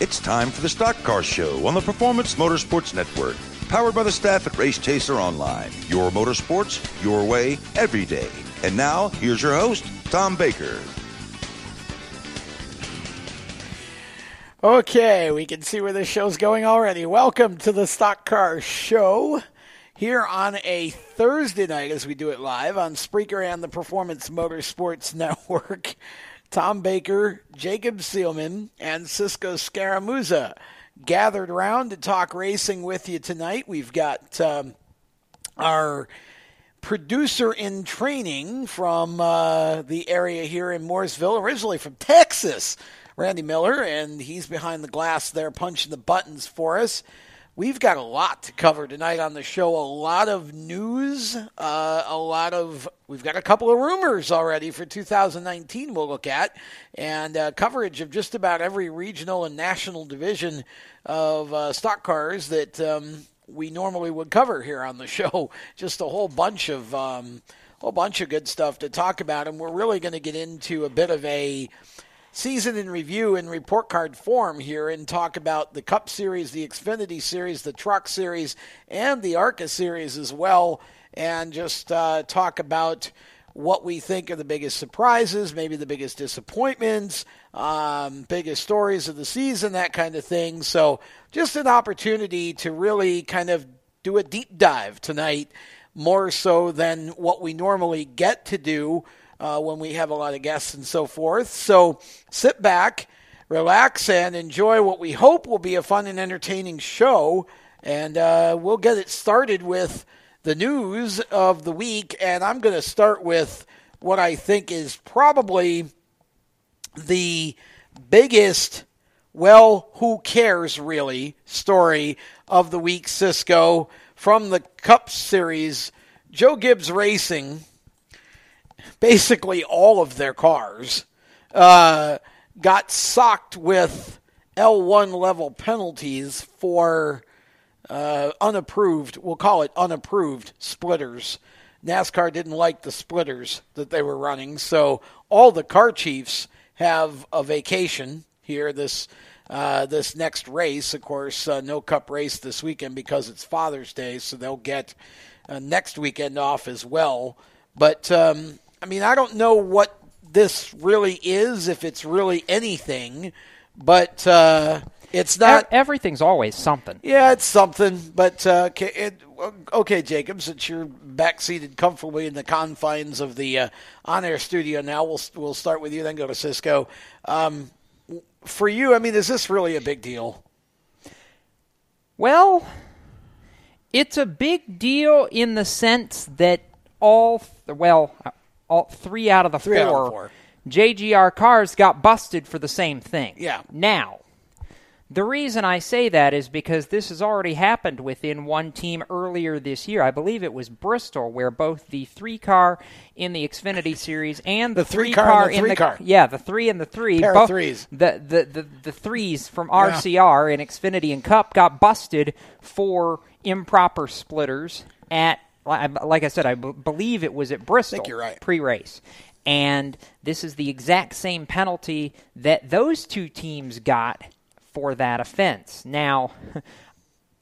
It's time for the Stock Car Show on the Performance Motorsports Network. Powered by the staff at Race Chaser Online. Your motorsports, your way, every day. And now, here's your host, Tom Baker. Okay, we can see where this show's going already. Welcome to the Stock Car Show here on a Thursday night as we do it live on Spreaker and the Performance Motorsports Network. Tom Baker, Jacob Seelman, and Cisco Scaramuza gathered around to talk racing with you tonight. We've got um, our producer in training from uh, the area here in Mooresville, originally from Texas, Randy Miller, and he's behind the glass there punching the buttons for us. We've got a lot to cover tonight on the show. A lot of news, uh, a lot of. We've got a couple of rumors already for 2019 we'll look at, and uh, coverage of just about every regional and national division of uh, stock cars that um, we normally would cover here on the show. Just a whole bunch of. Um, whole bunch of good stuff to talk about, and we're really going to get into a bit of a season in review in report card form here and talk about the Cup Series, the Xfinity Series, the Truck Series, and the ARCA Series as well, and just uh, talk about what we think are the biggest surprises, maybe the biggest disappointments, um, biggest stories of the season, that kind of thing. So, just an opportunity to really kind of do a deep dive tonight, more so than what we normally get to do uh, when we have a lot of guests and so forth. So sit back, relax, and enjoy what we hope will be a fun and entertaining show. And uh, we'll get it started with the news of the week. And I'm going to start with what I think is probably the biggest, well, who cares really story of the week, Cisco, from the Cup Series. Joe Gibbs Racing basically all of their cars uh, got socked with L1 level penalties for uh, unapproved, we'll call it unapproved splitters. NASCAR didn't like the splitters that they were running, so all the car chiefs have a vacation here this uh, this next race. Of course, uh, no Cup race this weekend because it's Father's Day, so they'll get uh, next weekend off as well. But um, I mean, I don't know what this really is, if it's really anything, but uh, it's not. Everything's always something. Yeah, it's something. But uh, okay, it, okay, Jacob, since you're back seated comfortably in the confines of the uh, on-air studio now, we'll we'll start with you, then go to Cisco. Um, for you, I mean, is this really a big deal? Well, it's a big deal in the sense that all well all three out of the three four, of the four JGR cars got busted for the same thing. Yeah. Now, the reason I say that is because this has already happened within one team earlier this year. I believe it was Bristol, where both the three car in the Xfinity series and the, the three, three car, car the in three the car. yeah the three and the three Pair both, of threes. The, the the the threes from RCR in Xfinity and Cup got busted for improper splitters at like I said, I b- believe it was at Bristol. Right. Pre-race, and this is the exact same penalty that those two teams got for that offense. Now,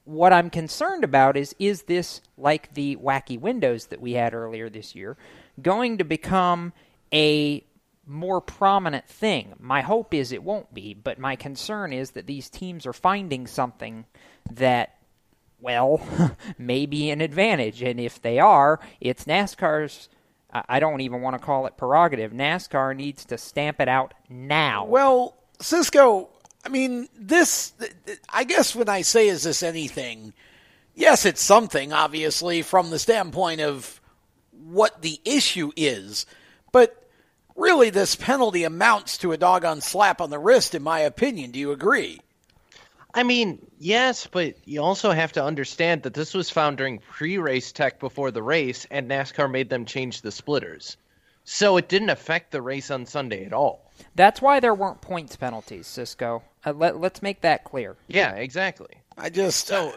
what I'm concerned about is is this like the wacky windows that we had earlier this year going to become a more prominent thing? My hope is it won't be, but my concern is that these teams are finding something that well, maybe an advantage. And if they are, it's NASCAR's. I don't even want to call it prerogative. NASCAR needs to stamp it out now. Well, Cisco, I mean, this, I guess when I say is this anything, yes, it's something, obviously, from the standpoint of what the issue is. But really, this penalty amounts to a doggone slap on the wrist, in my opinion. Do you agree? I mean, yes, but you also have to understand that this was found during pre-race tech before the race, and NASCAR made them change the splitters. So it didn't affect the race on Sunday at all. That's why there weren't points penalties, Cisco. Uh, let, let's make that clear. Yeah, exactly. I just So- uh,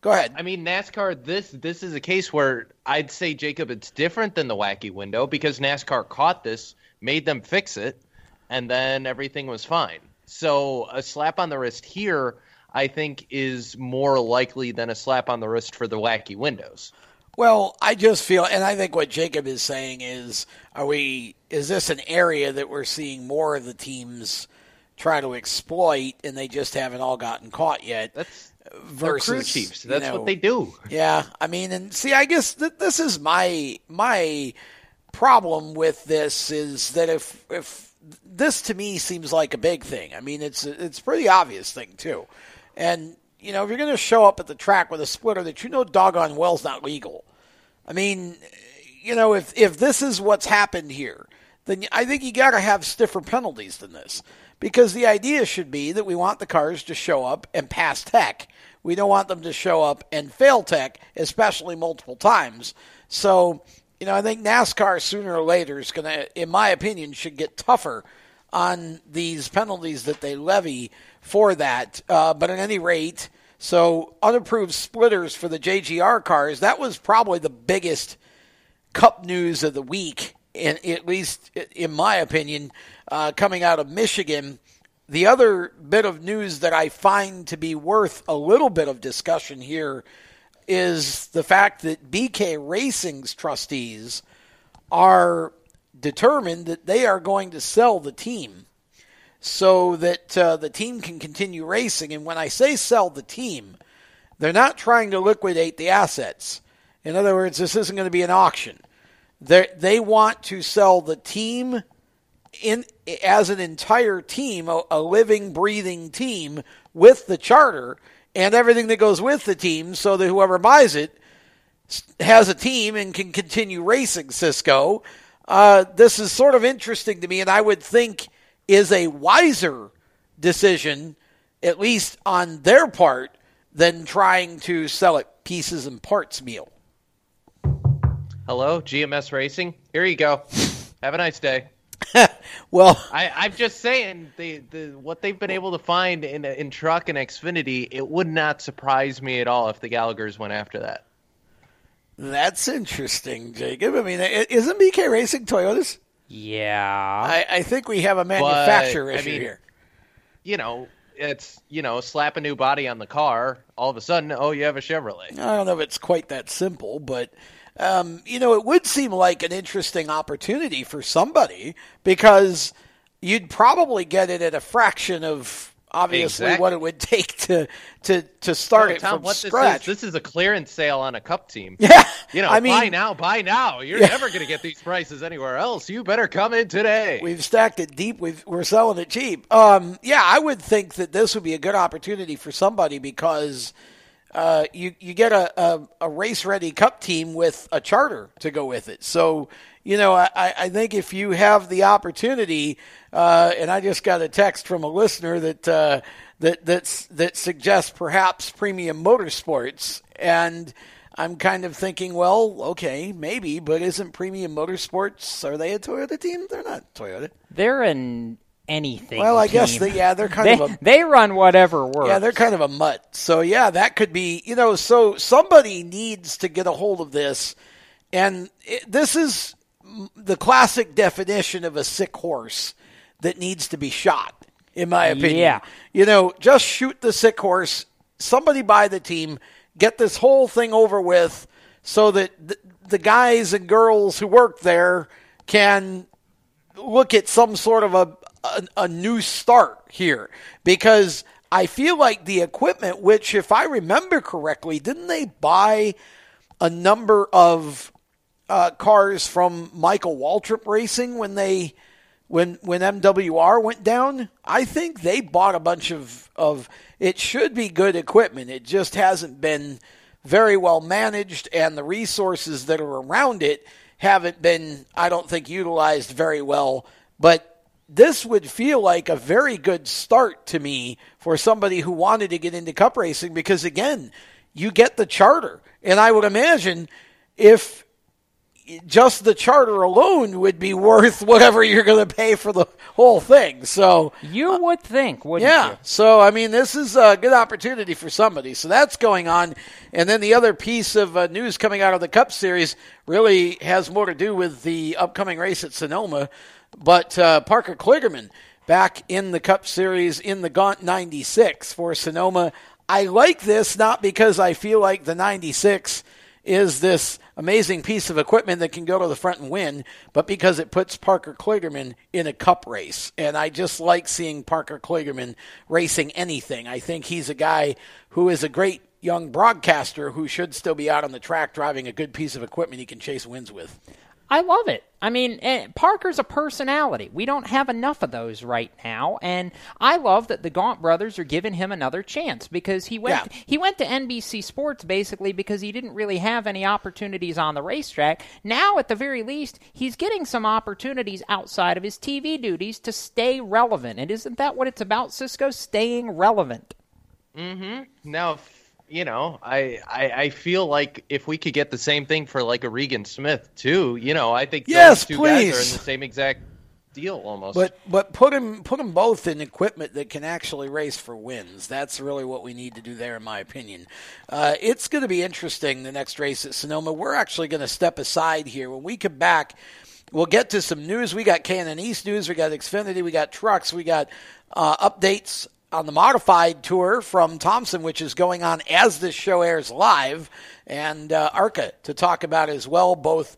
go ahead. I mean, NASCAR. This this is a case where I'd say Jacob, it's different than the wacky window because NASCAR caught this, made them fix it, and then everything was fine. So a slap on the wrist here, I think, is more likely than a slap on the wrist for the wacky windows. Well, I just feel, and I think what Jacob is saying is, are we? Is this an area that we're seeing more of the teams try to exploit, and they just haven't all gotten caught yet? That's versus crew chiefs. That's you know, what they do. Yeah, I mean, and see, I guess th- this is my my problem with this is that if if this to me seems like a big thing. I mean, it's it's a pretty obvious thing too, and you know, if you're going to show up at the track with a splitter that you know doggone well's not legal, I mean, you know, if if this is what's happened here, then I think you got to have stiffer penalties than this. Because the idea should be that we want the cars to show up and pass tech. We don't want them to show up and fail tech, especially multiple times. So, you know, I think NASCAR sooner or later is going to, in my opinion, should get tougher on these penalties that they levy for that. Uh, but at any rate, so unapproved splitters for the JGR cars, that was probably the biggest cup news of the week, in, at least in my opinion, uh, coming out of Michigan. The other bit of news that I find to be worth a little bit of discussion here is the fact that BK Racing's trustees are determined that they are going to sell the team so that uh, the team can continue racing. And when I say sell the team, they're not trying to liquidate the assets. In other words, this isn't going to be an auction. They're, they want to sell the team in as an entire team, a, a living, breathing team with the charter and everything that goes with the team, so that whoever buys it has a team and can continue racing Cisco. Uh, this is sort of interesting to me, and I would think is a wiser decision, at least on their part, than trying to sell it pieces and parts meal. Hello, GMS Racing. Here you go. Have a nice day. well, I, I'm just saying the, the what they've been able to find in in truck and Xfinity, it would not surprise me at all if the Gallagher's went after that. That's interesting, Jacob. I mean, isn't BK Racing Toyotas? Yeah, I, I think we have a manufacturer But, I issue mean, here. You know, it's you know, slap a new body on the car. All of a sudden, oh, you have a Chevrolet. I don't know if it's quite that simple, but um, you know, it would seem like an interesting opportunity for somebody because you'd probably get it at a fraction of obviously Exactly. what it would take to to to start No, it Tom, from scratch. this is? This is a clearance sale on a cup team. yeah, You know, I mean, buy now, buy now. You're Yeah. never going to get these prices anywhere else. You better come in today. We've stacked it deep. We've, we're selling it cheap. Um, yeah, I would think that this would be a good opportunity for somebody because uh, you you get a, a, a race ready cup team with a charter to go with it. So you know, I, I think if you have the opportunity, uh, and I just got a text from a listener that uh, that that's, that suggests perhaps premium motorsports and. I'm kind of thinking, well, okay, maybe, but isn't Premium Motorsports are they a Toyota team? They're not Toyota. they're an anything. Well, I guess team. they, yeah, they're kind they, of a they run whatever works. yeah, they're kind of a mutt. So yeah, that could be you know. So somebody needs to get a hold of this, and it, this is the classic definition of a sick horse that needs to be shot, in my opinion. Yeah. you know, just shoot the sick horse. Somebody buy the team, get this whole thing over with, so that th- the guys and girls who work there can look at some sort of a, a a new start here because I feel like the equipment, which if I remember correctly, didn't they buy a number of uh, cars from Michael Waltrip Racing when they when when MWR went down? I think they bought a bunch of of it should be good equipment. It just hasn't been very well managed, and the resources that are around it haven't been, I don't think, utilized very well. But this would feel like a very good start to me for somebody who wanted to get into cup racing because, again, you get the charter. And I would imagine if just the charter alone would be worth whatever you're going to pay for the whole thing. So, you would think, wouldn't yeah. you? So, I mean, this is a good opportunity for somebody. So that's going on. And then the other piece of uh, news coming out of the Cup Series really has more to do with the upcoming race at Sonoma. But uh, Parker Kligerman back in the Cup Series in the Gaunt 96 for Sonoma. I like this not because I feel like the 96 is this amazing piece of equipment that can go to the front and win, but because it puts Parker Kligerman in a cup race. And I just like seeing Parker Kligerman racing anything. I think he's a guy who is a great young broadcaster who should still be out on the track driving a good piece of equipment he can chase wins with. I love it. I mean, eh, Parker's a personality. We don't have enough of those right now, and I love that the Gaunt brothers are giving him another chance because he went Yeah. he went to NBC Sports basically because he didn't really have any opportunities on the racetrack. Now, at the very least, he's getting some opportunities outside of his TV duties to stay relevant. And isn't that what it's about, Cisco? Staying relevant. Mm-hmm. Now, you know, I, I I feel like if we could get the same thing for like a Regan Smith too, you know, I think Yes, those two guys are in the same exact deal almost. But but put him put them both in equipment that can actually race for wins. That's really what we need to do there, in my opinion. Uh, it's going to be interesting the next race at Sonoma. We're actually going to step aside here when we come back. We'll get to some news. We got K&N East news. We got Xfinity. We got trucks. We got uh, updates on the modified tour from Thompson, which is going on as this show airs live, and uh, ARCA to talk about as well, both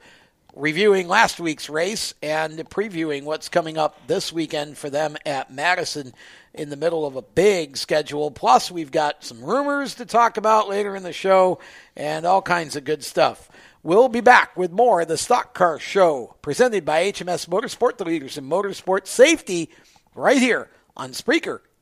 reviewing last week's race and previewing what's coming up this weekend for them at Madison in the middle of a big schedule. Plus, we've got some rumors to talk about later in the show and all kinds of good stuff. We'll be back with more of the Stock Car Show presented by HMS Motorsport, the leaders in motorsport safety, right here on Spreaker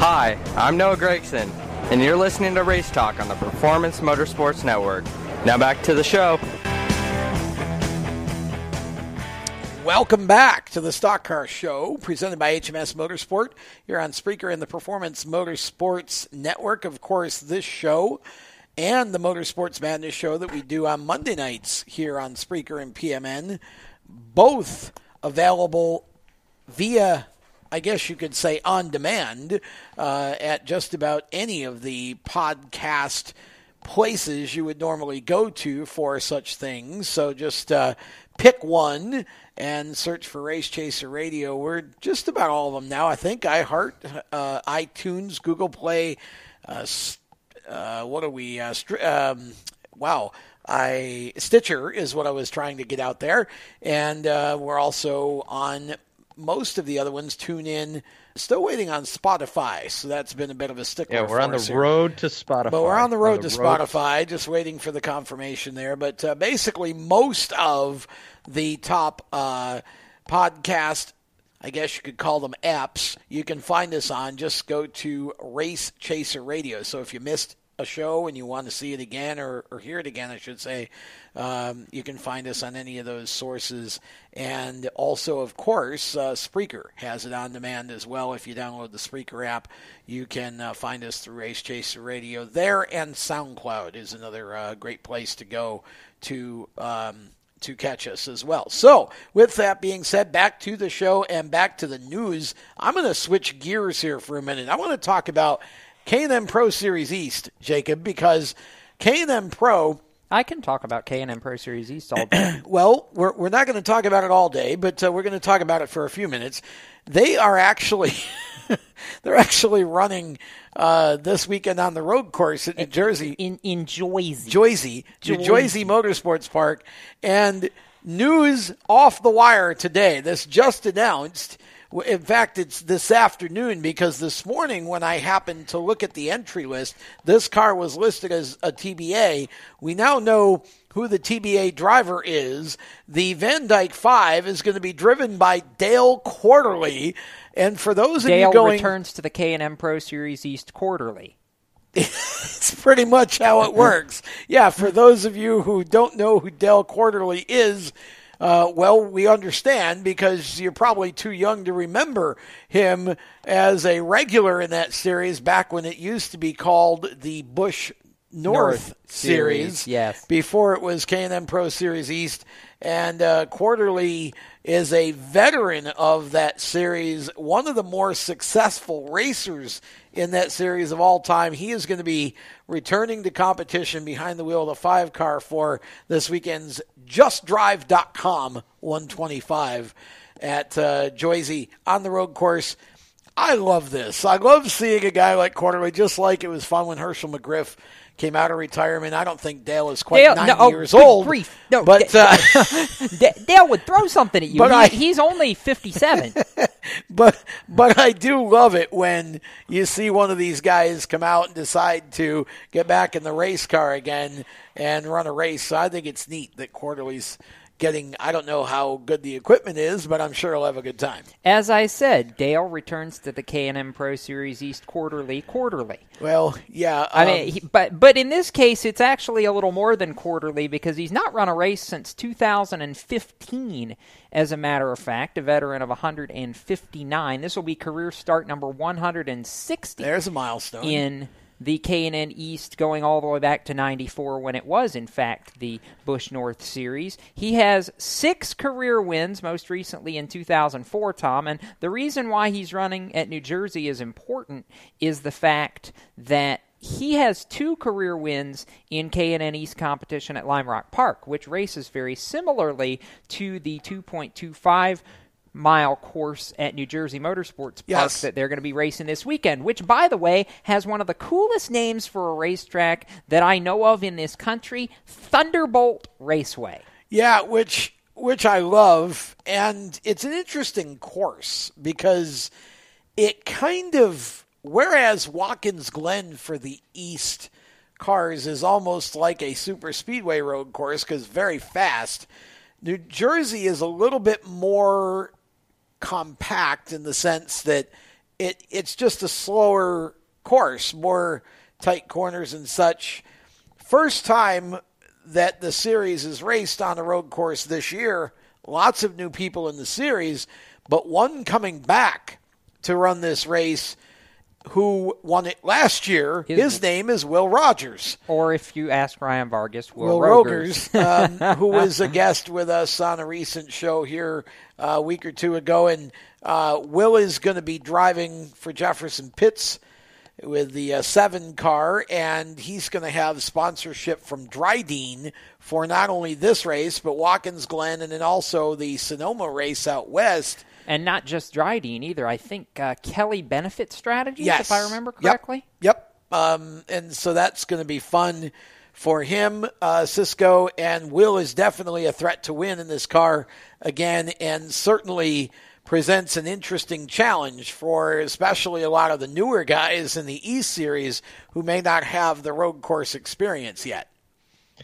Hi, I'm Noah Gregson, and you're listening to Race Talk on the Performance Motorsports Network. Now back to the show. Welcome back to the Stock Car Show, presented by HMS Motorsport. You're on Spreaker and the Performance Motorsports Network. Of course, this show and the Motorsports Madness show that we do on Monday nights here on Spreaker and PMN, both available via, I guess you could say, on demand uh, at just about any of the podcast places you would normally go to for such things. So just uh, pick one and search for Race Chaser Radio. We're just about all of them now. I think iHeart, uh, iTunes, Google Play. Uh, uh, what are we? Uh, um, wow. I Stitcher is what I was trying to get out there, and uh, we're also on most of the other ones tune in. Still waiting on Spotify, so that's been a bit of a stickler. Yeah, we're on the here. road to Spotify. But we're on the road the to road- Spotify, just waiting for the confirmation there. But uh, basically, most of the top uh, podcast, I guess you could call them apps, you can find us on. Just go to Race Chaser Radio. So if you missed a show and you want to see it again or, or hear it again, I should say, um, you can find us on any of those sources. And also, of course, uh, Spreaker has it on demand as well. If you download the Spreaker app, you can uh, find us through Race Chaser Radio there. And SoundCloud is another uh, great place to go to. Um, to catch us as well. So, with that being said, back to the show and back to the news. I'm going to switch gears here for a minute. I want to talk about K&N Pro Series East, Jacob, because K&N Pro I can talk about K&N Pro Series East all day. well, we're, we're not going to talk about it all day, but uh, we're going to talk about it for a few minutes. They are actually they're actually running uh, this weekend on the road course in New Jersey in in New Joyzy. Joyzy Motorsports Park, and news off the wire today. This just announced. In fact, it's this afternoon because this morning, when I happened to look at the entry list, this car was listed as a TBA. We now know who the TBA driver is. The Van Dyke 5 is going to be driven by Dale Quarterley. And for those of Dale you going. returns to the K&N Pro Series East quarterly. It's pretty much how it works. Yeah, for those of you who don't know who Dale Quarterley is, uh, well, we understand because you're probably too young to remember him as a regular in that series back when it used to be called the Busch North, North series. Series, yes. Before it was K&N Pro Series East. And uh, Quarterley is a veteran of that series, one of the more successful racers in that series of all time. He is going to be returning to competition behind the wheel of the five car for this weekend's JustDrive.com 125 at uh, Joyzy on the road course. I love this. I love seeing a guy like Quarterley, just like it was fun when Hershel McGriff came out of retirement. I don't think Dale is quite Dale, 90 no, oh, years old. grief. No, but uh, Dale would throw something at you. But He- I- he's only 57. but but I do love it when you see one of these guys come out and decide to get back in the race car again and run a race. So I think it's neat that Quarterley's getting. I don't know how good the equipment is, but I'm sure he'll have a good time. As I said, Dale returns to the K&N Pro Series East quarterly quarterly. Well, yeah. I um, mean, he, but but in this case, it's actually a little more than quarterly because he's not run a race since 2015. As a matter of fact, a veteran of 159. This will be career start number 160 there's a milestone. in the K&N East, going all the way back to '94 when it was, in fact, the Busch North Series. He has six career wins, most recently in 2004. Tom, and the reason why he's running at New Jersey is important is the fact that he has two career wins in K&N East competition at Lime Rock Park, which races very similarly to the 2.25 mile course at New Jersey Motorsports Park Yes. that they're going to be racing this weekend, which, by the way, has one of the coolest names for a racetrack that I know of in this country Thunderbolt Raceway. Yeah, which which I love, and it's an interesting course because it kind of whereas Watkins Glen for the East cars is almost like a super speedway road course because very fast. New Jersey is a little bit more compact in the sense that it it's just a slower course, more tight corners and such. First time that the series is raced on a road course this year. Lots of new people in the series, but one coming back to run this race who won it last year. His, His- name is Will Rodgers. Or if you ask Ryan Vargas, Will, Will Rodgers. Rodgers, um, who was a guest with us on a recent show here uh, a week or two ago. And uh, Will is going to be driving for Jefferson Pitts with the uh, seven car, and he's going to have sponsorship from Dryden for not only this race, but Watkins Glen, and then also the Sonoma race out west. And not just Dryden either. I think uh, Kelly Benefit Strategies, Yes. if I remember Yep. correctly. Yep. Um, and so that's going to be fun for him, uh, Cisco. And Will is definitely a threat to win in this car again, and certainly presents an interesting challenge for especially a lot of the newer guys in the E Series who may not have the road course experience yet.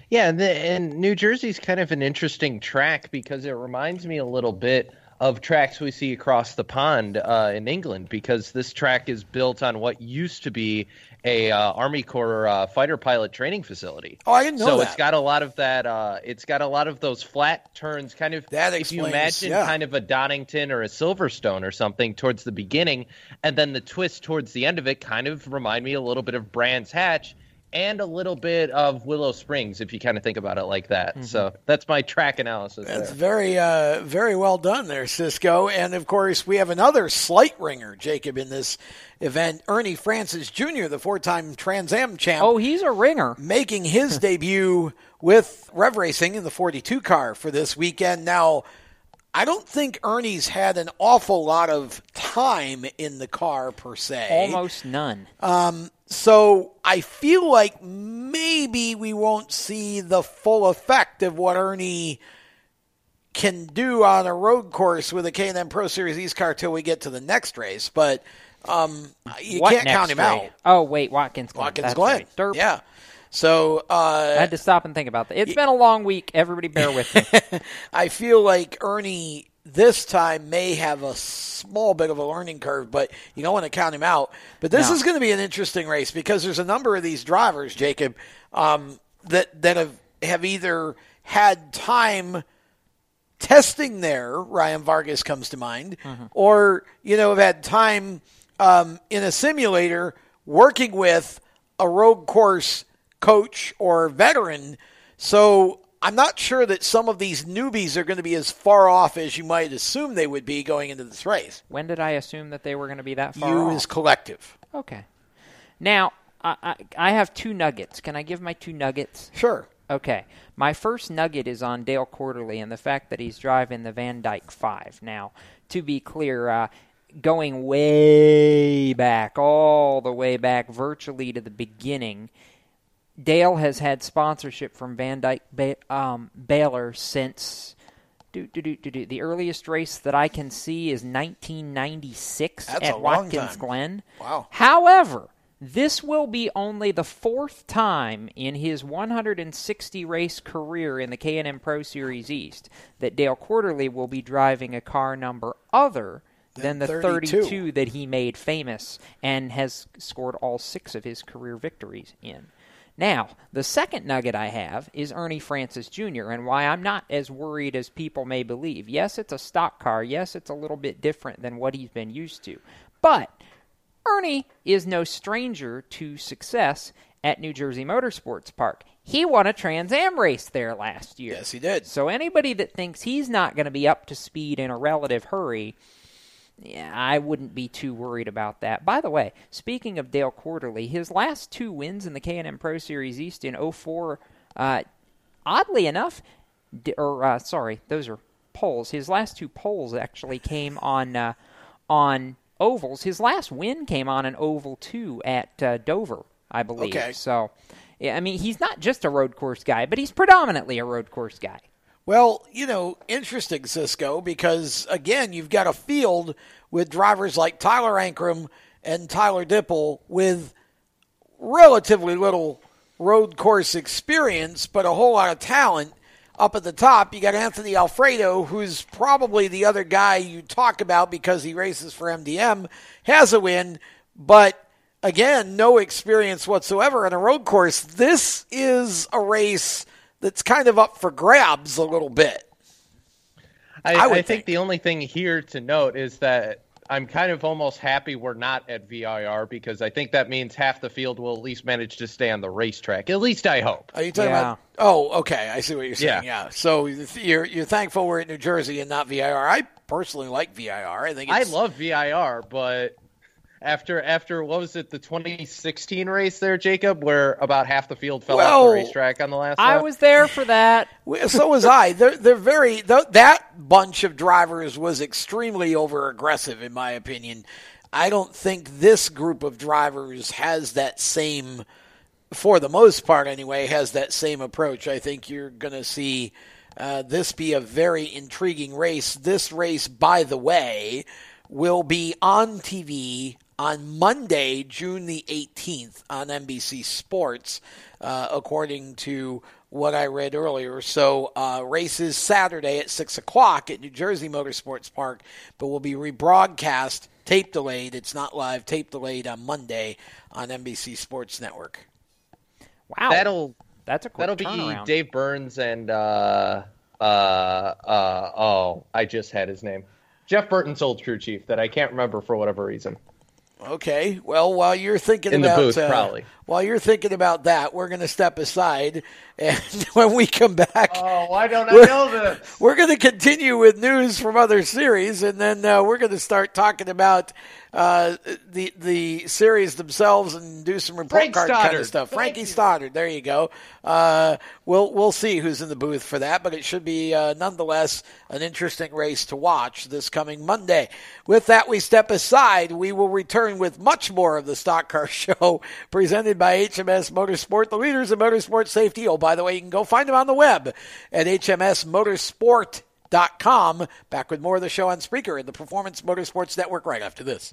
Yeah, and, the, and New Jersey's kind of an interesting track because it reminds me a little bit of tracks we see across the pond uh, in England because this track is built on what used to be a uh, Army Corps uh, fighter pilot training facility. Oh, I didn't know so that. it's got a lot of that. Uh, it's got a lot of those flat turns, kind of. That if you imagine yeah. kind of a Donington or a Silverstone or something towards the beginning, and then the twist towards the end of it kind of remind me a little bit of Brands Hatch. And a little bit of Willow Springs, if you kind of think about it like that. So that's my track analysis. That's there. very, uh, very well done there, Cisco. And of course, we have another slight ringer, Jacob, in this event. Ernie Francis Jr., the four-time Trans Am champ. Oh, he's a ringer. Making his debut with Rev Racing in the 42 car for this weekend. Now, I don't think Ernie's had an awful lot of time in the car per se. Almost none. So I feel like maybe we won't see the full effect of what Ernie can do on a road course with a K&N Pro Series East car till we get to the next race. But um, you What can't count him race? out. Oh wait, Watkins Glen. Watkins That's Glen. right. Yeah. So uh, I had to stop and think about that. It's been a long week. Everybody, bear with me. I feel like Ernie this time may have a small bit of a learning curve, but you don't want to count him out. But this No. is going to be an interesting race because there's a number of these drivers, Jacob, um, that that have have either had time testing there. Ryan Vargas comes to mind, or you know have had time um, in a simulator working with a road course coach or veteran. So I'm not sure that some of these newbies are going to be as far off as you might assume they would be going into this race. when did I assume that they were going to be that far You off? is collective. Okay. Now, I, I, I have two nuggets. Can I give my two nuggets? Sure. Okay. My first nugget is on Dale Quarterley and the fact that he's driving the Van Dyke 5. Now, to be clear, uh, going way back, all the way back, virtually to the beginning, Dale has had sponsorship from Van Dyke ba- um, Baylor since. Do, do, do, do, do. The earliest race that I can see is 1996 That's at Watkins time. Glen. Wow. However, this will be only the fourth time in his 160 race career in the K&N Pro Series East that Dale Quarterley will be driving a car number other than the 32. 32 that he made famous and has scored all six of his career victories in. Now, the second nugget I have is Ernie Francis Jr. and why I'm not as worried as people may believe. Yes, it's a stock car. Yes, it's a little bit different than what he's been used to. But Ernie is no stranger to success at New Jersey Motorsports Park. He won a Trans Am race there last year. Yes, he did. So anybody that thinks he's not going to be up to speed in a relative hurry, yeah, I wouldn't be too worried about that. By the way, speaking of Dale Quarterley, his last two wins in the K&N Pro Series East in 04, uh, oddly enough, d- or uh, sorry, those are poles. His last two poles actually came on uh, on ovals. His last win came on an oval two at uh, Dover, I believe. Okay. So, yeah, I mean, he's not just a road course guy, but he's predominantly a road course guy. Well, you know, interesting, Cisco, because again, you've got a field with drivers like Tyler Ankrum and Tyler Dippel with relatively little road course experience, but a whole lot of talent up at the top. You got Anthony Alfredo, who's probably the other guy you talk about because he races for MDM, has a win, but again, no experience whatsoever on a road course. This is a race that's kind of up for grabs a little bit. I, I I, think. think. the only thing here to note is that I'm kind of almost happy we're not at VIR because I think that means half the field will at least manage to stay on the racetrack. At least I hope. Are you talking Yeah. about? Oh, okay. I see what you're saying. Yeah. Yeah. So you're you're thankful we're at New Jersey and not VIR. I personally like VIR. I think I love VIR, but after after what was it the 2016 race there, Jacob, where about half the field fell off the racetrack on the last one? I lap? was there for that. So was I. They're they're very th- that bunch of drivers was extremely over aggressive in my opinion. I don't think this group of drivers has that same, for the most part anyway, has that same approach. I think you're going to see uh, this be a very intriguing race. This race, by the way, will be on TV on Monday, June the 18th on NBC Sports, uh, according to what I read earlier. So, uh, races Saturday at 6 o'clock at New Jersey Motorsports Park, but will be rebroadcast, tape delayed. It's not live, tape delayed on Monday on NBC Sports Network. Wow. That'll That's a quick that'll be. Dave Burns and uh uh uh oh, I just had his name. Jeff Burton's old crew chief that I can't remember for whatever reason. Okay. Well, while you're thinking In the about booth, uh, probably. while you're thinking about that, we're going to step aside, and when we come back, Oh, why don't I We're- know this? we're going to continue with news from other series, and then uh, we're going to start talking about uh, the the series themselves and do some report Frank card kind of stuff. Frankie you. Stoddard, there you go. Uh, we'll we'll see who's in the booth for that, but it should be uh, nonetheless an interesting race to watch this coming Monday. With that, we step aside. We will return with much more of the Stock Car Show presented by HMS Motorsport, the leaders in motorsport safety. Oh, by the way, you can go find them on the web at hmsmotorsport.com. Back with more of the show on Spreaker and the Performance Motorsports Network right after this.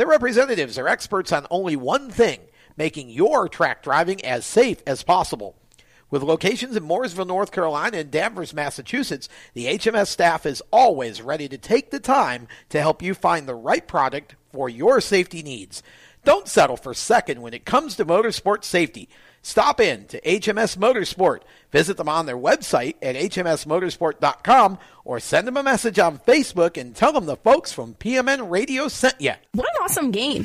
Their representatives are experts on only one thing making your track driving as safe as possible. With locations in Mooresville, North Carolina, and Danvers, Massachusetts, the HMS staff is always ready to take the time to help you find the right product for your safety needs. Don't settle for second when it comes to motorsport safety. Stop in to HMS Motorsport. Visit them on their website at hmsmotorsport.com or send them a message on Facebook and tell them the folks from PMN Radio sent you. What an awesome game.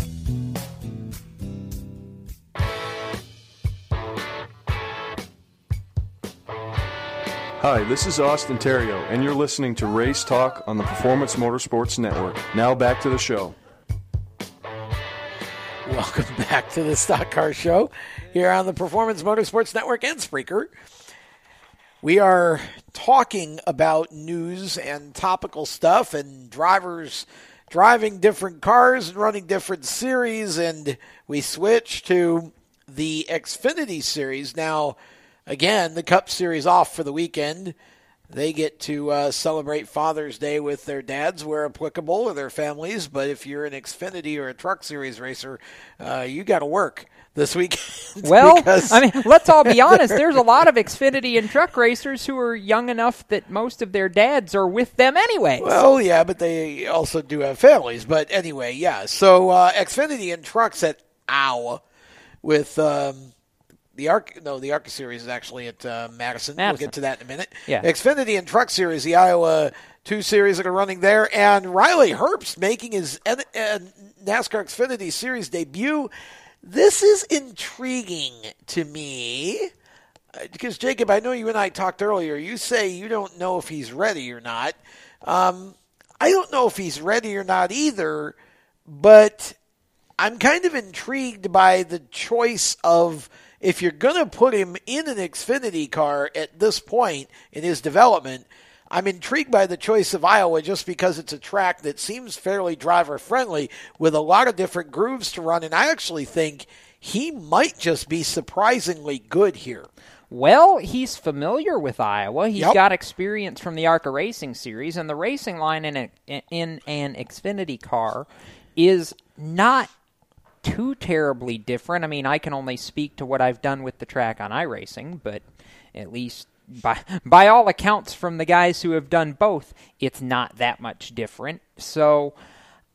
Hi, this is Austin Theriault, and you're listening to Race Talk on the Performance Motorsports Network. Now back to the show. Welcome back to the Stock Car Show here on the Performance Motorsports Network and Spreaker. We are talking about news and topical stuff and drivers driving different cars and running different series, and we switch to the Xfinity Series. Now, again, the Cup Series off for the weekend. They get to uh, celebrate Father's Day with their dads where applicable or their families. But if you're an Xfinity or a Truck Series racer, uh, you got to work this weekend. Well, I mean, let's all be honest. There's a lot of Xfinity and truck racers who are young enough that most of their dads are with them anyway. Well, yeah, but they also do have families. But anyway, yeah. So uh, Xfinity and trucks at Iowa with um, the Arc. No, the Arca Series is actually at uh, Madison. We'll get to that in a minute. Yeah. Xfinity and Truck Series, the Iowa two series that are running there, and Riley Herbst making his N- uh, NASCAR Xfinity Series debut. This is intriguing to me Uh, because Jacob, I know you and I talked earlier. You say you don't know if he's ready or not. Um, I don't know if he's ready or not either, but I'm kind of intrigued by the choice of if you're going to put him in an Xfinity car at this point in his development. I'm intrigued by the choice of Iowa just because it's a track that seems fairly driver friendly with a lot of different grooves to run, and I actually think he might just be surprisingly good here. Well, he's familiar with Iowa. He's Yep. got experience from the ARCA Racing Series, and the racing line in, a, in an Xfinity car is not too terribly different. I mean, I can only speak to what I've done with the track on iRacing, but at least by by all accounts from the guys who have done both, it's not that much different. So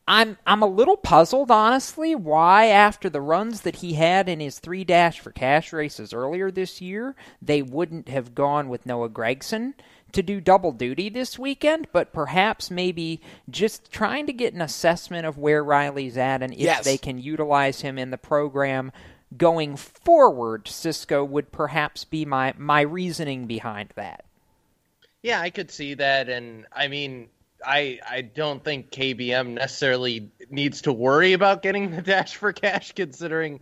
I'm I'm a little puzzled, honestly, why after the runs that he had in his three dash for cash races earlier this year, they wouldn't have gone with Noah Gragson to do double duty this weekend, but perhaps maybe just trying to get an assessment of where Riley's at and if Yes. they can utilize him in the program going forward. Cisco would perhaps be my my reasoning behind that. Yeah, I could see that, and I mean, I I don't think KBM necessarily needs to worry about getting the dash for cash, considering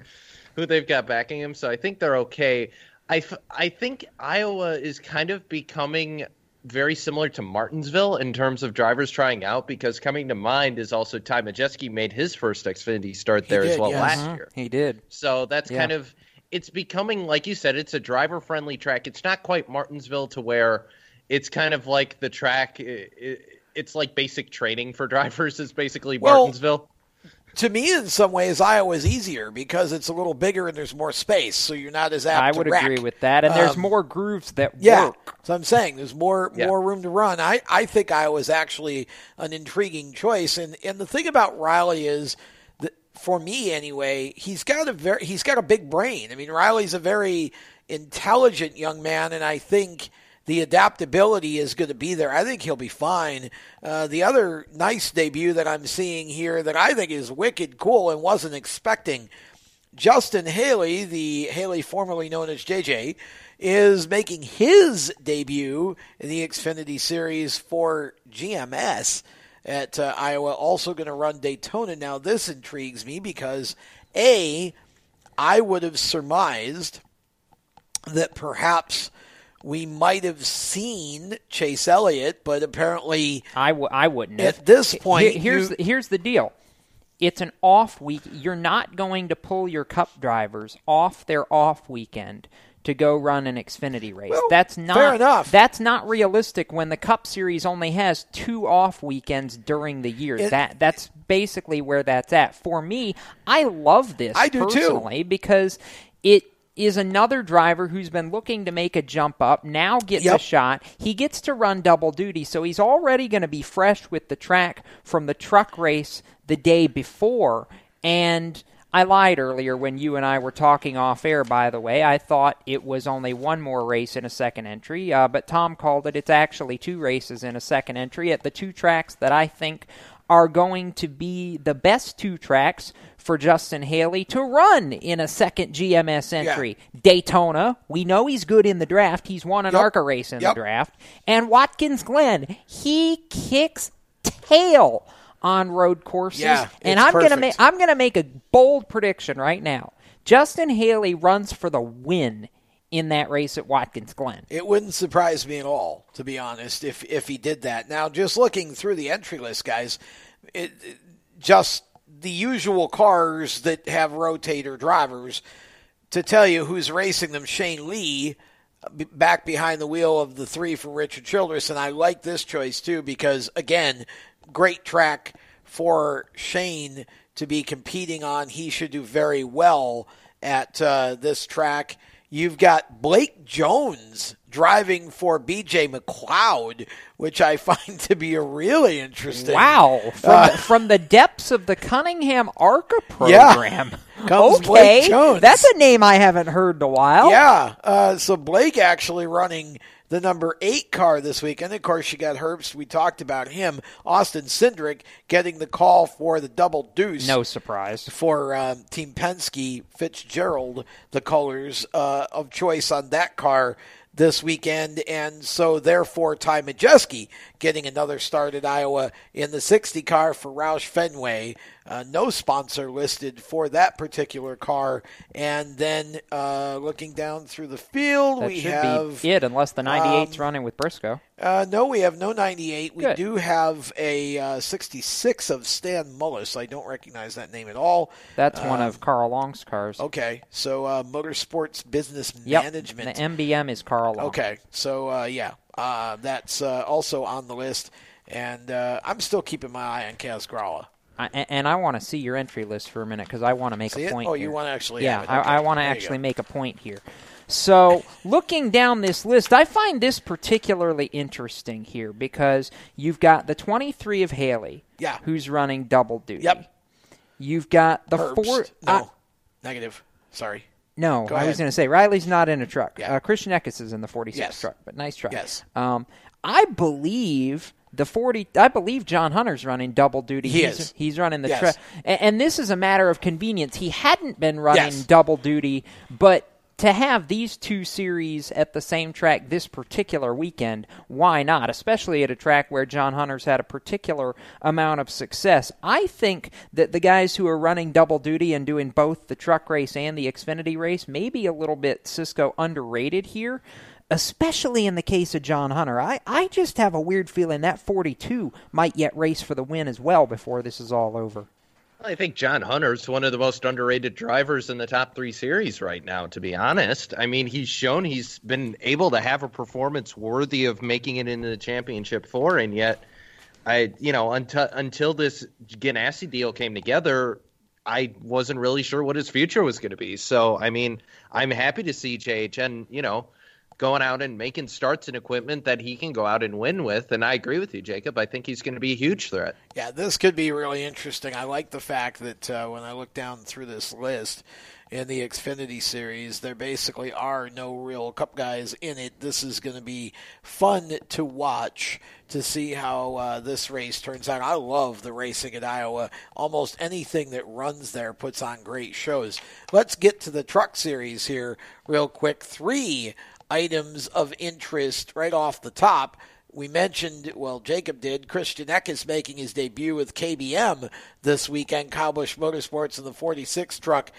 who they've got backing him. So I think they're okay. I, f- I think Iowa is kind of becoming very similar to Martinsville in terms of drivers trying out, because coming to mind is also Ty Majeski made his first Xfinity start there as well yes. last Mhm. year. He did. So that's Yeah. kind of it's becoming like you said, it's a driver friendly track. It's not quite Martinsville to where it's kind of like the track. i- i- It's like basic training for drivers. Is basically Well, Martinsville. To me, in some ways, Iowa's easier because it's a little bigger and there's more space, so you're not as apt I would agree with that, and there's Um, more grooves that Yeah, work. so I'm saying there's more Yeah. more room to run. I, I think Iowa's actually an intriguing choice, and and the thing about Riley is that for me anyway, he's got a very he's got a big brain. I mean, Riley's a very intelligent young man, and I think. The adaptability is going to be there. I think he'll be fine. Uh, the other nice debut that I'm seeing here that I think is wicked cool and wasn't expecting Justin Haley, the Haley formerly known as JJ, is making his debut in the Xfinity Series for GMS at uh, Iowa. Also going to run Daytona. Now, this intrigues me because, A, I would have surmised that perhaps we might have seen Chase Elliott, but apparently I w- I wouldn't have. At this point, here's you- the, here's the deal. It's an off week. You're not going to pull your Cup drivers off their off weekend to go run an Xfinity race. that's not fair enough. That's not realistic when the Cup Series only has two off weekends during the year. It- that that's basically where that's at. For me, I love this I do too. personally because it is another driver who's been looking to make a jump up. Now gets a shot. He gets to run double duty. So he's already going to be fresh with the track from the truck race the day before. And I lied earlier when you and I were talking off air, by the way. I thought it was only one more race in a second entry, uh, but Tom called it. It's actually two races in a second entry at the two tracks that I think are going to be the best two tracks for Justin Haley to run in a second GMS entry. Daytona, we know he's good in the draft. He's won an Yep. ARCA race in Yep. the draft. And Watkins Glen, he kicks tail on road courses. Yeah, and I'm gonna make I'm gonna make a bold prediction right now. Justin Haley runs for the win in that race at Watkins Glen. It wouldn't surprise me at all, to be honest, if if he did that. Now, just looking through the entry list, guys, it, it- just the usual cars that have rotator drivers. To tell you who's racing them, Shane Lee, back behind the wheel of the three for Richard Childress, and I like this choice too because again, great track for Shane to be competing on. He should do very well at uh, this track. You've got Blake Jones driving for BJ McLeod, which I find to be a really interesting. Wow, from, Uh, the, from the depths of the Cunningham ARCA Yeah. program. Comes okay, Blake Jones. that's a name I haven't heard in a while. Yeah. Uh, so Blake actually running the number eight car this week. And of course, you got Herbst. We talked about him. Austin Cindric getting the call for the double deuce. No surprise. For um, Team Penske, Fitzgerald, the colors uh, of choice on that car this weekend. And so, therefore, Ty Majeski getting another start at Iowa in the 60 car for Roush Fenway. Uh, no sponsor listed for that particular car. And then uh, looking down through the field, That we should have. be it, unless the 98's um, running with Briscoe. Uh, no, we have no 98. We Good. do have a uh, 66 of Stan Mullis. I don't recognize that name at all. That's one Um, of Carl Long's cars. Okay, so uh, Motorsports Business Yep, Management. The MBM is Carl Long. Okay, so uh, yeah, uh, that's uh, also on the list, and uh, I'm still keeping my eye on Kaz Grala. I, and I want to see your entry list for a minute because I want to make See a it? point. Oh, you wanna actually Yeah, it. I, Okay, I want to actually make a point here. So, looking down this list, I find this particularly interesting here because you've got the 23 of Haley, Yeah. who's running double duty. Yep. You've got the Herbst. four. No, uh, negative. Sorry. No, Go I was going to say Riley's not in a truck. Yeah. Uh, Christian Eckes is in the 46 Yes. truck, but nice truck. Yes. Um, I believe the 40. I believe John Hunter's running double duty. He he's, is. He's running the Yes. truck, and, and this is a matter of convenience. He hadn't been running Yes. double duty, but. To have these two series at the same track this particular weekend, why not? Especially at a track where John Hunter's had a particular amount of success. I think that the guys who are running double duty and doing both the truck race and the Xfinity race may be a little bit Cisco underrated here especially in the case of John Hunter. I, I just have a weird feeling that 42 might yet race for the win as well before this is all over. I think John Hunter's one of the most underrated drivers in the top three series right now, to be honest. I mean, he's shown he's been able to have a performance worthy of making it into the championship four, and yet, I, you know, until until this Ganassi deal came together, I wasn't really sure what his future was going to be. So, I mean, I'm happy to see JHN, you know, going out and making starts and equipment that he can go out and win with. And I agree with you, Jacob. I think he's going to be a huge threat. Yeah, this could be really interesting. I like the fact that uh, when I look down through this list in the Xfinity series, there basically are no real Cup guys in it. This is going to be fun to watch to see how uh, this race turns out. I love the racing at Iowa. Almost anything that runs there puts on great shows. Let's get to the truck series here real quick. Three items of interest right off the top. We mentioned, well, Jacob did, Christian Eckes making his debut with KBM this weekend, Busch Motorsports in the 46 truck.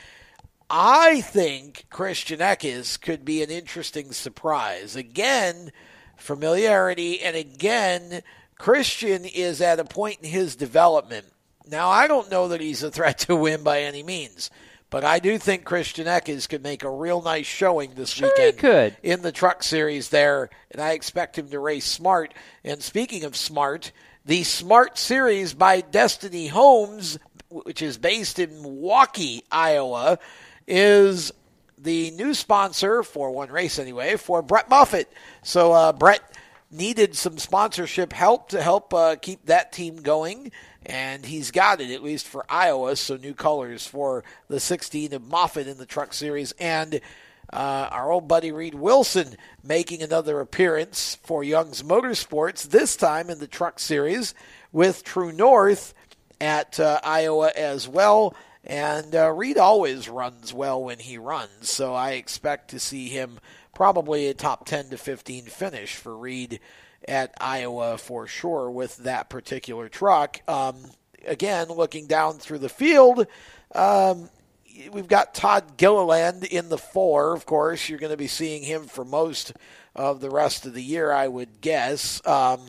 I think Christian Eckes could be an interesting surprise. Again, familiarity, and again, Christian is at a point in his development. Now, I don't know that he's a threat to win by any means, but I do think Christian Eckes could make a real nice showing this Sure he weekend could. in the truck series there, and I expect him to race smart. And speaking of smart, the Smart Series by Destiny Homes, which is based in Milwaukee, Iowa, is the new sponsor for one race anyway for Brett Moffitt. So uh, Brett needed some sponsorship help to help uh, keep that team going, and he's got it at least for Iowa. So new colors for the 16 of Moffitt in the Truck Series and. Uh, our old buddy Reed Wilson making another appearance for Young's Motorsports, this time in the Truck Series with True North at uh, Iowa as well. And uh, Reed always runs well when he runs, so I expect to see him probably a top 10 to 15 finish for Reed at Iowa for sure with that particular truck. Um, again, looking down through the field, um, we've got Todd Gilliland in the four. Of course, you're going to be seeing him for most of the rest of the year, I would guess. Um,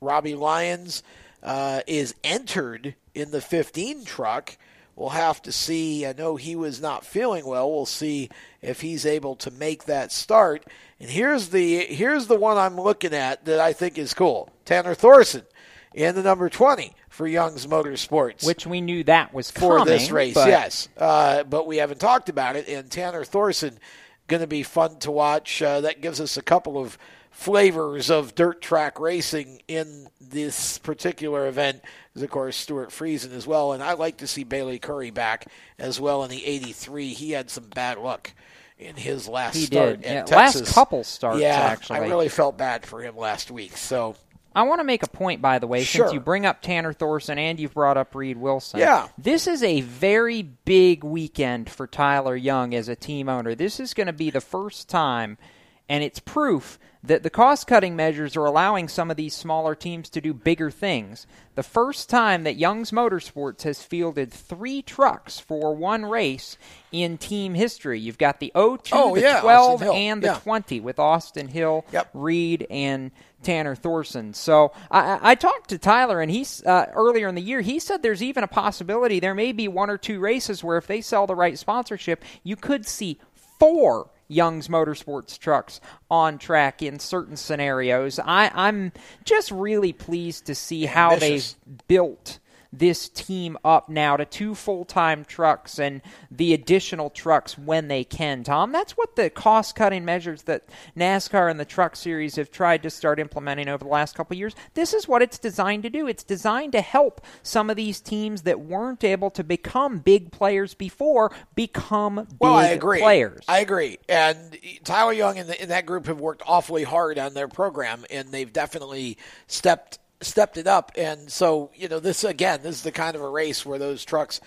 Robby Lyons uh, is entered in the 15 truck. We'll have to see. I know he was not feeling well. We'll see if he's able to make that start. And here's the here's the one I'm looking at that I think is cool. Tanner Thorson in the number 20 for Young's Motorsports. Which we knew that was for coming, this race, but yes. Uh, but we haven't talked about it. And Tanner Thorson going to be fun to watch. Uh, that gives us a couple of flavors of dirt track racing in this particular event. Because of course Stewart Friesen as well, and I like to see Bayley Currey back as well in the '83. He had some bad luck in his last He start did. Yeah, last couple starts, Yeah, actually. I really felt bad for him last week. So I want to make a point, by the way, Sure. since you bring up Tanner Thorson and you've brought up Reed Wilson. Yeah. This is a very big weekend for Tyler Young as a team owner. This is going to be the first time, and it's proof that the cost cutting measures are allowing some of these smaller teams to do bigger things. The first time that Young's Motorsports has fielded three trucks for one race in team history. You've got the 02, Oh, the yeah, 12, and the Yeah. 20 with Austin Hill, Reed, and Tanner Thorson. So I, I- I talked to Tyler, and he's uh, earlier in the year. He said there's even a possibility there may be one or two races where if they sell the right sponsorship, you could see four Young's Motorsports trucks on track in certain scenarios. I, I'm just really pleased to see how Ambitious. they've built this team up now to two full time trucks and the additional trucks when they can, Tom. That's what the cost cutting measures that NASCAR and the Truck Series have tried to start implementing over the last couple of years. This is what it's designed to do. It's designed to help some of these teams that weren't able to become big players before become big Well, I agree. players. I agree. And Tyler Young and, the, and that group have worked awfully hard on their program, and they've definitely stepped stepped it up. And so, you know, this again, this is the kind of a race where those trucks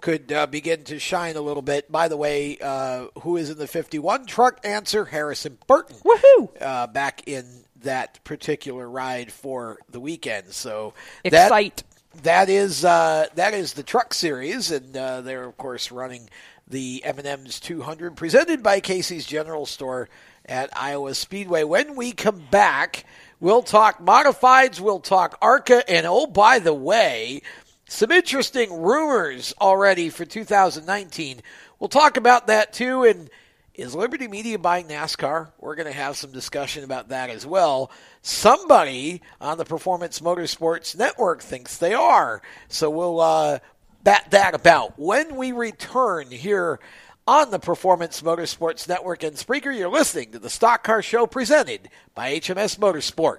could uh, begin to shine a little bit. By the way, uh, who is in the 51 truck? Answer Harrison Burton. Woohoo! Uh, back in that particular ride for the weekend. So Excite. That, that is uh, that is the truck series, and uh, they're of course running the M&M's 200, presented by Casey's General Store at Iowa Speedway. When we come back, we'll talk modifieds, we'll talk ARCA, and oh by the way, some interesting rumors already for 2019. We'll talk about that too, and is Liberty Media buying NASCAR? We're going to have some discussion about that as well. Somebody on the Performance Motorsports Network thinks they are. So we'll uh, bat that about. When we return here on the Performance Motorsports Network and Spreaker, you're listening to the Stock Car Show presented by HMS Motorsport.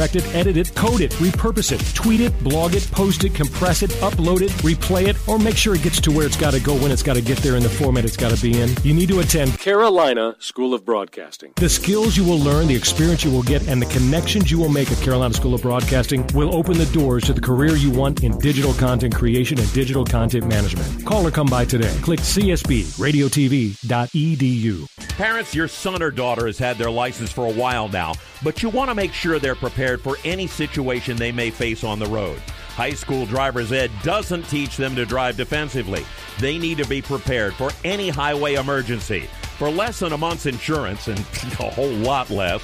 it, edit it, code it, repurpose it, tweet it, blog it, post it, compress it, upload it, replay it, or make sure it gets to where it's got to go when it's got to get there in the format it's got to be in, you need to attend Carolina School of Broadcasting. the skills you will learn, the experience you will get, and the connections you will make at Carolina School of Broadcasting will open the doors to the career you want in digital content creation and digital content management. Call or come by today. Click csbradiotv.edu. Parents, your son or daughter has had their license for a while now, but you want to make sure they're prepared for any situation they may face on the road. High school driver's ed doesn't teach them to drive defensively. They need to be prepared for any highway emergency. For less than a month's insurance and a whole lot less,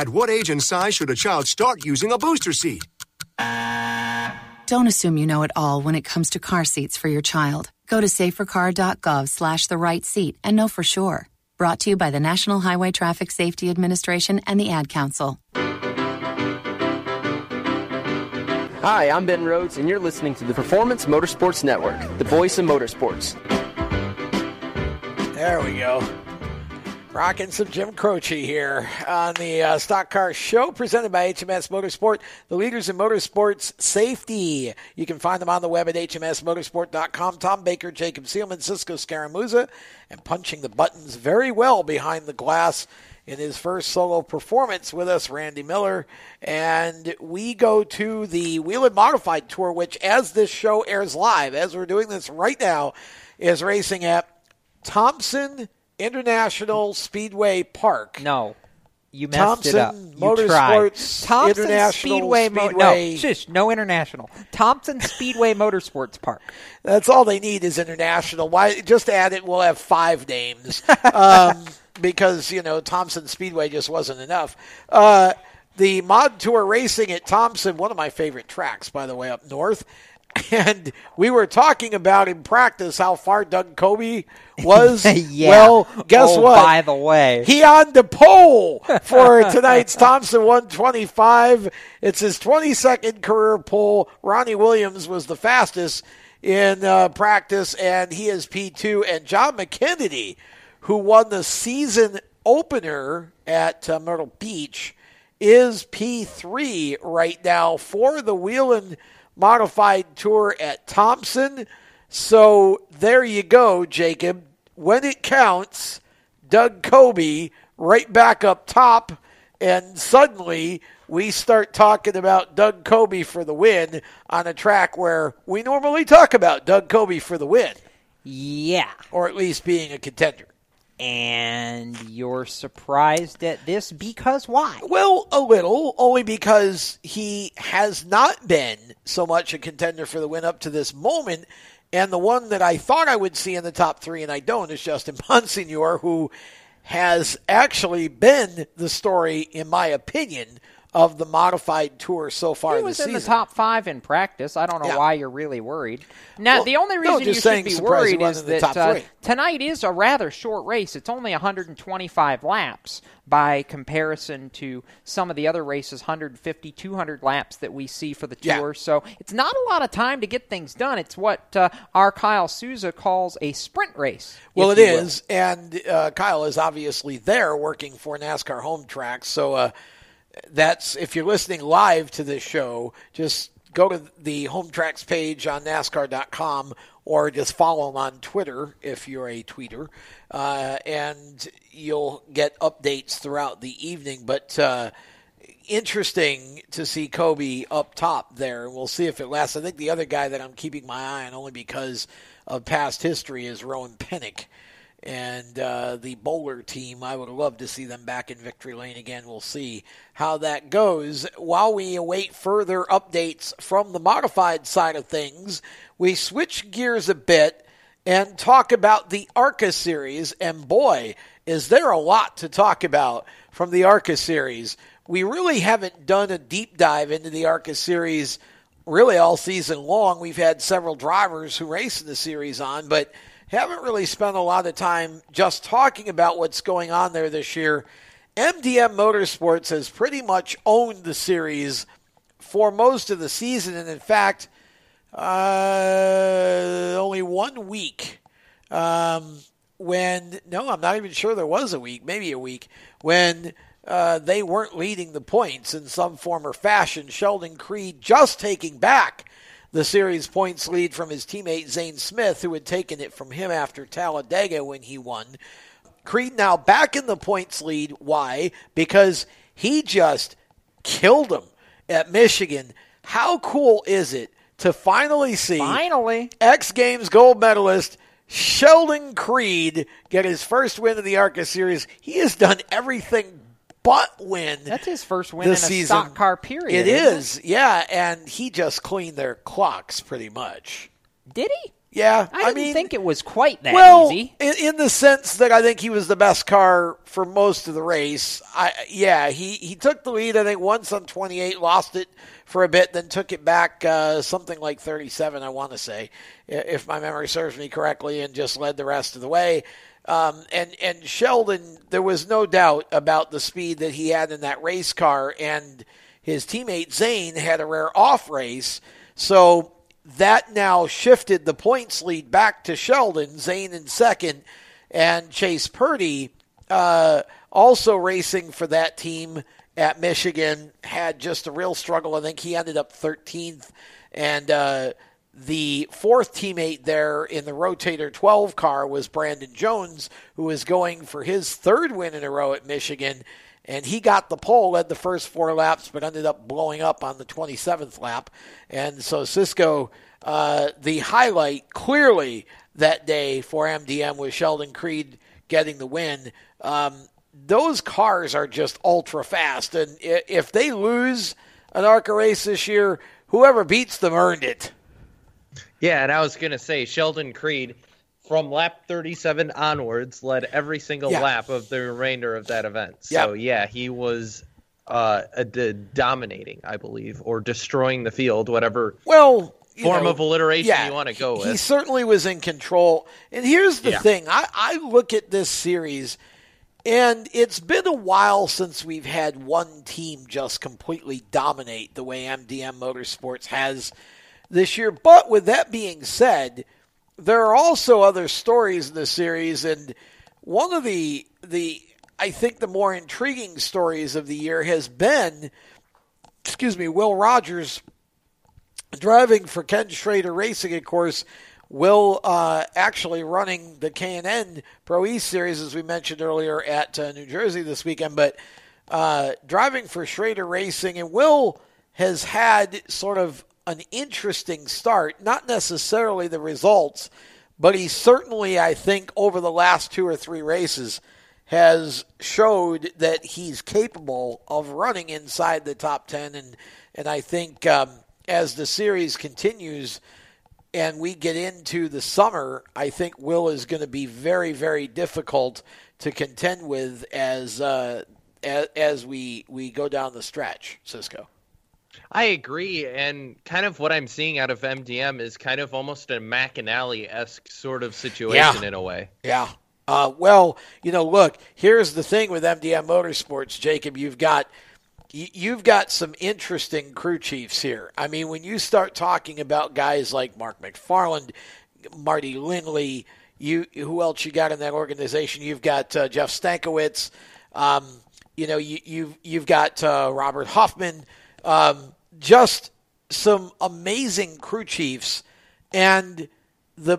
At what age and size should a child start using a booster seat? Don't assume you know it all when it comes to car seats for your child. Go to safercar.gov slash the right seat and know for sure. Brought to you by the National Highway Traffic Safety Administration and the Ad Council. Hi, I'm Ben Rhodes, and you're listening to the Performance Motorsports Network, the voice of motorsports. There we go. Rocking some Jim Croce here on the uh, Stock Car Show presented by HMS Motorsport, the leaders in motorsports safety. You can find them on the web at hmsmotorsport.com. Tom Baker, Jacob Seelman, Cisco Scaramuza, and punching the buttons very well behind the glass in his first solo performance with us, Randy Miller. And we go to the Whelen Modified Tour, which, as this show airs live, as we're doing this right now, is racing at Thompson International Speedway Park. No. You messed Thompson it up. You Motorsports tried. Thompson International Speedway, Mo- no, shush, no international. Thompson Speedway Motorsports Park. That's all they need is international. Why? Just add it. We'll have five names um, because you know Thompson Speedway just wasn't enough. Uh, the Mod Tour racing at Thompson, one of my favorite tracks, by the way, up north. And we were talking about in practice how far Doug Coby was. Yeah. Well, guess Oh, what? by the way. he on the pole for tonight's Thompson 125. It's his 22nd career pole. Ronnie Williams was the fastest in uh, practice, and he is P2. And Jon McKennedy, who won the season opener at uh, Myrtle Beach, is P3 right now for the Whelen Modified Tour at Thompson. So there you go, Jacob. When it counts, Doug Coby right back up top, and suddenly we start talking about Doug Coby for the win on a track where we normally talk about Doug Coby for the win. Yeah. Or at least being a contender. And you're surprised at this because why? Well, a little, only because he has not been so much a contender for the win up to this moment. And the one that I thought I would see in the top three, and I don't, is Justin Bonsignore, who has actually been the story, in my opinion, of the modified tour so far He was this in the top five in practice. I don't know Yeah. why you're really worried. Now, Well, the only no, reason you should be worried is wasn't in the that uh, tonight is a rather short race. It's only 125 laps by comparison to some of the other races, 150, 200 laps that we see for the Yeah. tour. So it's not a lot of time to get things done. It's what uh, our Kyle Souza calls a sprint race. Well, it is will. and uh, Kyle is obviously there working for NASCAR Home Track. So uh, that's if you're listening live to this show, just go to the Home Tracks page on NASCAR.com or just follow him on Twitter if you're a tweeter, uh, and you'll get updates throughout the evening. But uh, interesting to see Coby up top there. We'll see if it lasts. I think the other guy that I'm keeping my eye on only because of past history is Rowan Pennink. And uh, the bowler team, I would love to see them back in victory lane again. We'll see how that goes. While we await further updates from the modified side of things, we switch gears a bit and talk about the ARCA series. And boy, is there a lot to talk about from the ARCA series. We really haven't done a deep dive into the ARCA series really all season long. We've had several drivers who race in the series on, but haven't really spent a lot of time just talking about what's going on there this year. MDM Motorsports has pretty much owned the series for most of the season, and in fact, uh, only one week um, when no, I'm not even sure there was a week, maybe a week when uh, they weren't leading the points in some form or fashion. Sheldon Creed just taking back the series points lead from his teammate Zane Smith, who had taken it from him after Talladega when he won. Creed now back in the points lead. Why? Because he just killed him at Michigan. How cool is it to finally see finally X Games gold medalist Sheldon Creed get his first win of the ARCA series? He has done everything but win. That's his first win this in a season. stock car period. It is, yeah, and he just cleaned their clocks pretty much. Did he? Yeah, I didn't mean, think it was quite that well, easy. In, in the sense that I think he was the best car for most of the race. I yeah, he he took the lead. I think once on 28, lost it for a bit, then took it back uh, something like 37. I want to say, if my memory serves me correctly, and just led the rest of the way. Um, and and Sheldon, there was no doubt about the speed that he had in that race car, and his teammate Zane had a rare off race, so that now shifted the points lead back to Sheldon, Zane in second, and Chase Purdy, uh, also racing for that team at Michigan, had just a real struggle. I think he ended up 13th, and uh, the fourth teammate there in the Rotator 12 car was Brandon Jones, who was going for his third win in a row at Michigan. And he got the pole, led the first four laps, but ended up blowing up on the 27th lap. And so Cisco, uh, the highlight clearly that day for MDM was Sheldon Creed getting the win. Um, those cars are just ultra fast. And if they lose an ARCA race this year, whoever beats them earned it. Yeah, and I was going to say Sheldon Creed from lap 37 onwards led every single Yeah. lap of the remainder of that event. So yeah, he was uh, d- dominating, I believe, or destroying the field, whatever Well, form know, of alliteration yeah, you want to go with. He certainly was in control. And here's the Yeah. thing I, I look at this series, and it's been a while since we've had one team just completely dominate the way MDM Motorsports has this year. But with that being said, there are also other stories in the series, and one of the the I think the more intriguing stories of the year has been, excuse me, Will Rodgers driving for Ken Schrader Racing, of course, will uh, actually running the K&N Pro E Series, as we mentioned earlier, at uh, New Jersey this weekend. But uh, driving for Schrader Racing, and Will has had sort of an interesting start. Not necessarily the results, but he certainly, I think, over the last two or three races, has showed that he's capable of running inside the top 10 and and I think um, as the series continues and we get into the summer I think Will is going to be very very difficult to contend with as uh, as, as we we go down the stretch Cisco I agree, and kind of what I'm seeing out of MDM is kind of almost a McAnally esque sort of situation Yeah. in a way. Yeah. Uh, well, you know, look, here's the thing with MDM Motorsports, Jacob. You've got you- you've got some interesting crew chiefs here. I mean, when you start talking about guys like Mark McFarland, Marty Lindley, you who else you got in that organization? You've got uh, Jeff Stankiewicz. Um, you know, you, you've you've got uh, Robert Hoffman. Um, just some amazing crew chiefs, and the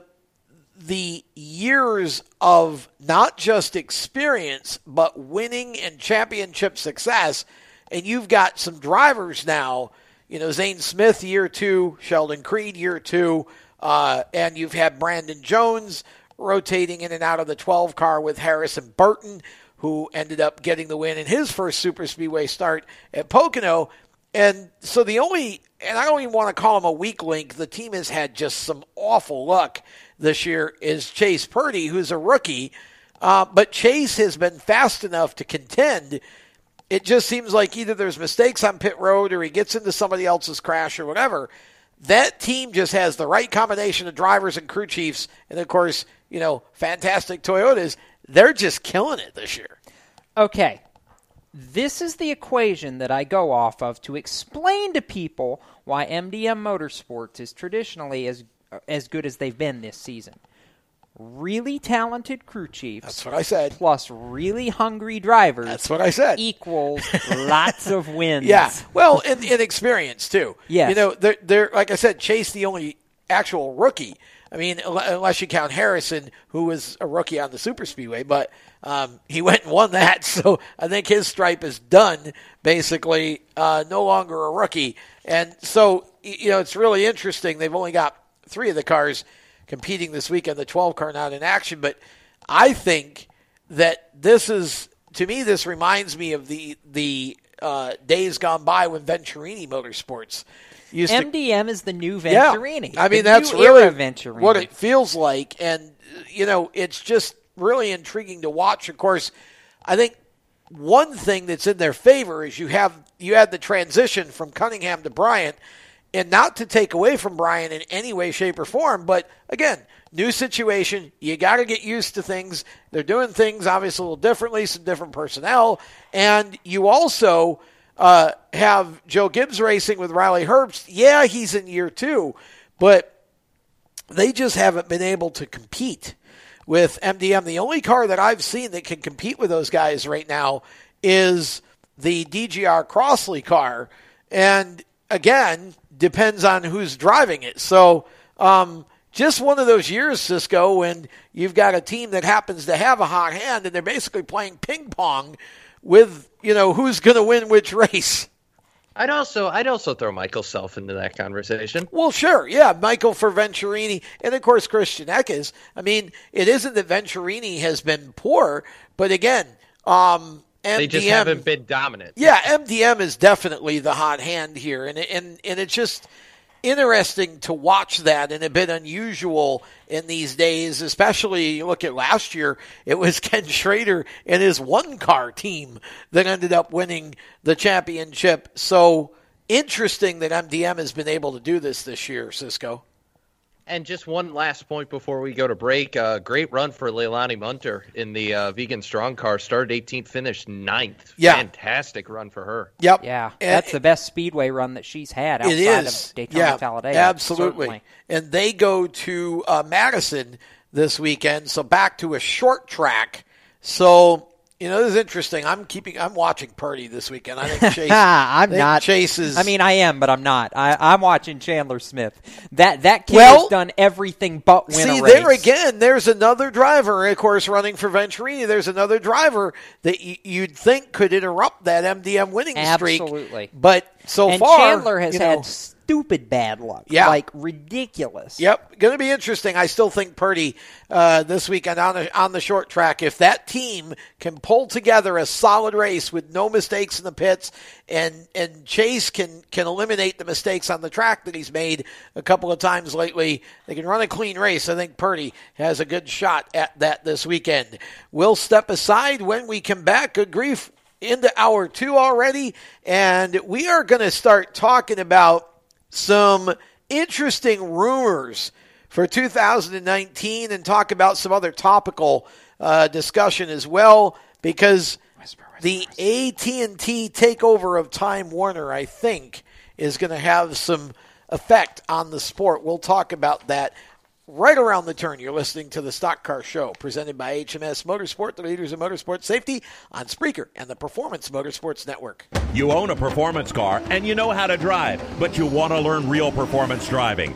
the years of not just experience but winning and championship success. And you've got some drivers now you know zane smith year two sheldon creed year two uh, and you've had brandon jones rotating in and out of the 12 car with harrison burton who ended up getting the win in his first super speedway start at pocono and so the only, and I don't even want to call him a weak link, the team has had just some awful luck this year, is Chase Purdy, who's a rookie. Uh, but Chase has been fast enough to contend. It just seems like either there's mistakes on pit road or he gets into somebody else's crash or whatever. That team just has the right combination of drivers and crew chiefs. And of course, you know, fantastic Toyotas. They're just killing it this year. Okay. This is the equation that I go off of to explain to people why MDM Motorsports is traditionally as as good as they've been this season. Really talented crew chiefs. That's what I said. Plus really hungry drivers. That's what I said. Equals lots of wins. Yeah. Well, and, and experience too. Yeah. You know, they're, they're like I said, Chase the only actual rookie. I mean, unless you count Harrison, who was a rookie on the super speedway, but um, he went and won that. So I think his stripe is done. Basically, uh, no longer a rookie, and so you know it's really interesting. They've only got three of the cars competing this weekend. The 12 car not in action, but I think that this is to me. This reminds me of the the uh, days gone by when Venturini Motorsports used to MDM is the new Venturini. Yeah. I mean, that's really what it feels like. And, you know, it's just really intriguing to watch. Of course, I think one thing that's in their favor is you have you had the transition from Cunningham to Bryant, and not to take away from Bryant in any way, shape, or form, but again, new situation. You got to get used to things. They're doing things obviously a little differently, some different personnel, and you also uh, have Joe Gibbs racing with Riley Herbst. Yeah, he's in year two, but they just haven't been able to compete with MDM. The only car that I've seen that can compete with those guys right now is the DGR Crossley car. And again, depends on who's driving it. So, um, just one of those years, Cisco, when you've got a team that happens to have a hot hand and they're basically playing ping pong with, you know, who's going to win which race. I'd also I'd also throw Michael Self into that conversation. Well, sure, yeah, Michael for Venturini, and of course Christian Eckes. I mean, it isn't that Venturini has been poor, but again, um, MDM, They just haven't been dominant. Yeah, MDM is definitely the hot hand here, and and and it's just interesting to watch that and a bit unusual in these days, especially you look at last year, it was Ken Schrader and his one car team that ended up winning the championship. So interesting that MDM has been able to do this this year, Cisco. And just one last point before we go to break. Uh, great run for Leilani Munter in the uh, vegan strong car. Started 18th, finished 9th. Yeah. Fantastic run for her. Yep. Yeah, And- that's the best speedway run that she's had outside It is. of Daytona yeah, Talladega. Absolutely. certainly. And they go to uh, Madison this weekend, so back to a short track. So you know this is interesting. I'm keeping. I'm watching Purdy this weekend. I think Chase. I'm think not. Chase is. I mean, I am, but I'm not. I, I'm watching Chandler Smith. That that kid Well, has done everything but win See a race. there again. There's another driver, of course, running for Venturini. There's another driver that y- you'd think could interrupt that MDM winning streak. Absolutely. But so and far, Chandler has you know, had stupid bad luck. Yeah. like ridiculous. Yep, going to be interesting. I still think Purdy uh, this weekend on the, on the short track. If that team can pull together a solid race with no mistakes in the pits, and and Chase can can eliminate the mistakes on the track that he's made a couple of times lately, they can run a clean race. I think Purdy has a good shot at that this weekend. We'll step aside when we come back. Good grief. Into hour two already, and we are going to start talking about some interesting rumors for 2019 and talk about some other topical uh, discussion as well because the AT&T takeover of Time Warner I think is going to have some effect on the sport. We'll talk about that right around the turn. You're listening to the Stock Car Show presented by HMS Motorsport, the leaders in motorsport safety on Spreaker and the Performance Motorsports Network. You own a performance car and you know how to drive, but you want to learn real performance driving.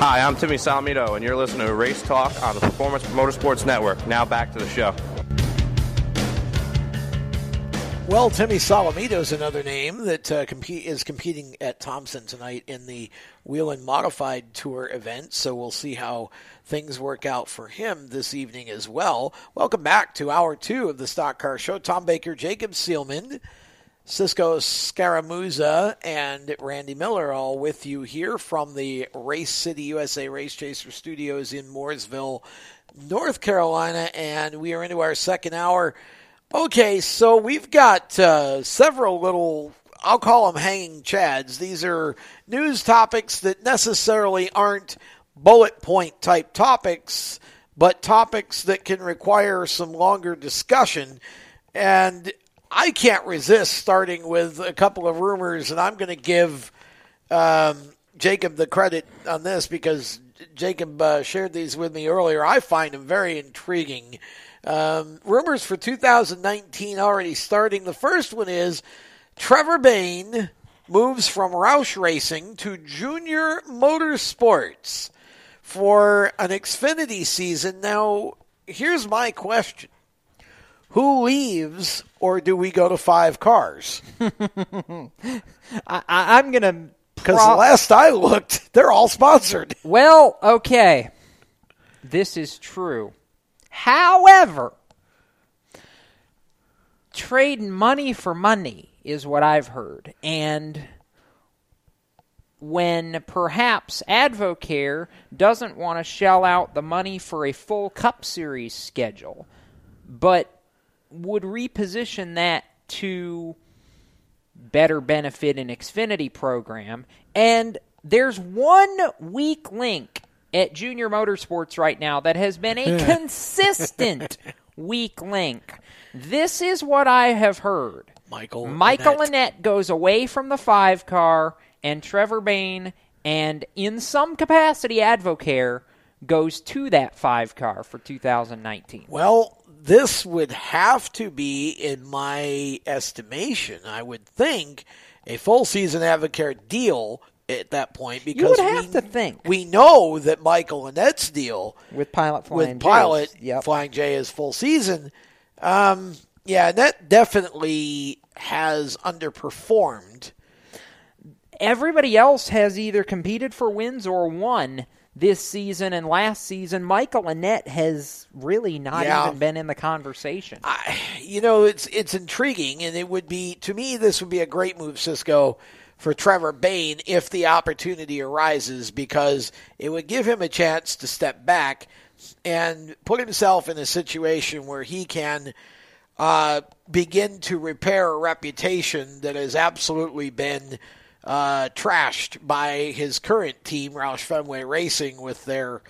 Hi, I'm Timmy Solomito, and you're listening to Race Talk on the Performance Motorsports Network. Now back to the show. Well, Timmy Solomito is another name that uh, compete, is competing at Thompson tonight in the Whelen Modified Tour event. So we'll see how things work out for him this evening as well. Welcome back to hour two of the Stock Car Show. Tom Baker, Jacob Seelman, Cisco Scaramuza, and Randy Miller all with you here from the Race City USA Race Chaser Studios in Mooresville, North Carolina. And we are into our second hour. Okay, so we've got uh, several little, I'll call them hanging chads. These are news topics that necessarily aren't bullet point type topics, but topics that can require some longer discussion. And I can't resist starting with a couple of rumors, and I'm going to give um, Jacob the credit on this because Jacob uh, shared these with me earlier. I find them very intriguing. Um, rumors for 2019 already starting. The first one is Trevor Bayne moves from Roush Racing to Junior Motorsports for an Xfinity season. Now, here's my question Who leaves, or do we go to five cars? I, I'm going to. Because last I looked, they're all sponsored. Well, okay. This is true. However, trading money for money is what I've heard. And when perhaps Advocare doesn't want to shell out the money for a full Cup Series schedule, but would reposition that to better benefit an Xfinity program. And there's one weak link at Junior Motorsports right now that has been a consistent weak link. This is what I have heard. Michael Michael Annett. Annette goes away from the five car, and Trevor Bayne, and in some capacity, Advocare goes to that five car for 2019. Well, this would have to be, in my estimation, I would think, a full season Advocare deal at that point because You would have we, to think. we know that Michael Annett's deal with Pilot Flying with Pilot Yep. Flying J is full season. Um, yeah, that definitely has underperformed. Everybody else has either competed for wins or won this season and last season. Michael Annett has really not Yeah. even been in the conversation. you know, it's it's intriguing, and it would be to me this would be a great move, Cisco, for Trevor Bayne if the opportunity arises, because it would give him a chance to step back and put himself in a situation where he can uh, begin to repair a reputation that has absolutely been uh, trashed by his current team, Roush Fenway Racing, with their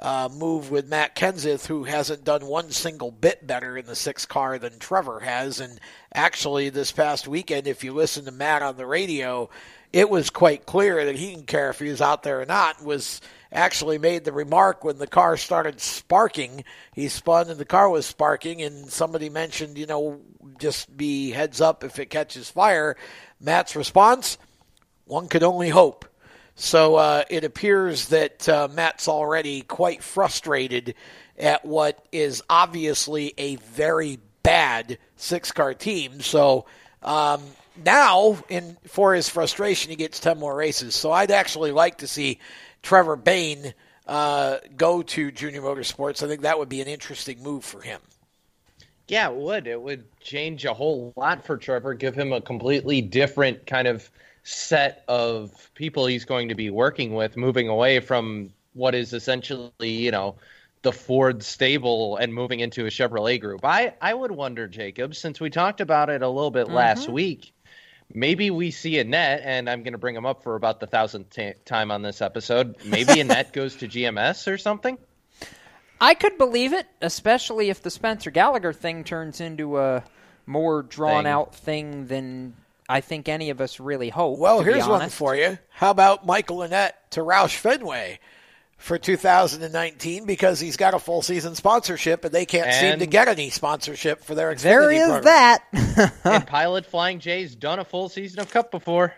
uh, move with Matt Kenseth, who hasn't done one single bit better in the six car than Trevor has. And actually, this past weekend, if you listen to Matt on the radio, it was quite clear that he didn't care if he was out there or not. Was actually made the remark when the car started sparking. He spun and the car was sparking, and somebody mentioned, you know, just be heads up if it catches fire. Matt's response: one could only hope. So uh, it appears that uh, Matt's already quite frustrated at what is obviously a very bad six car team. So um, now, in for his frustration, he gets 10 more races. So I'd actually like to see Trevor Bayne uh, go to Junior Motorsports. I think that would be an interesting move for him. Yeah, it would. It would change a whole lot for Trevor, give him a completely different kind of set of people he's going to be working with, moving away from what is essentially, you know, the Ford stable and moving into a Chevrolet group. I, I would wonder, Jacob, since we talked about it a little bit mm-hmm. last week, maybe we see Annett, and I'm going to bring him up for about the thousandth t- time on this episode. Maybe Annett goes to GMS or something. I could believe it, especially if the Spencer Gallagher thing turns into a more drawn thing. out thing than I think any of us really hope. Well, here's one for you. How about Michael Annett to Roush Fenway for 2019 because he's got a full season sponsorship and they can't and seem to get any sponsorship for their Xfinity There is program. that. and Pilot Flying J's done a full season of Cup before.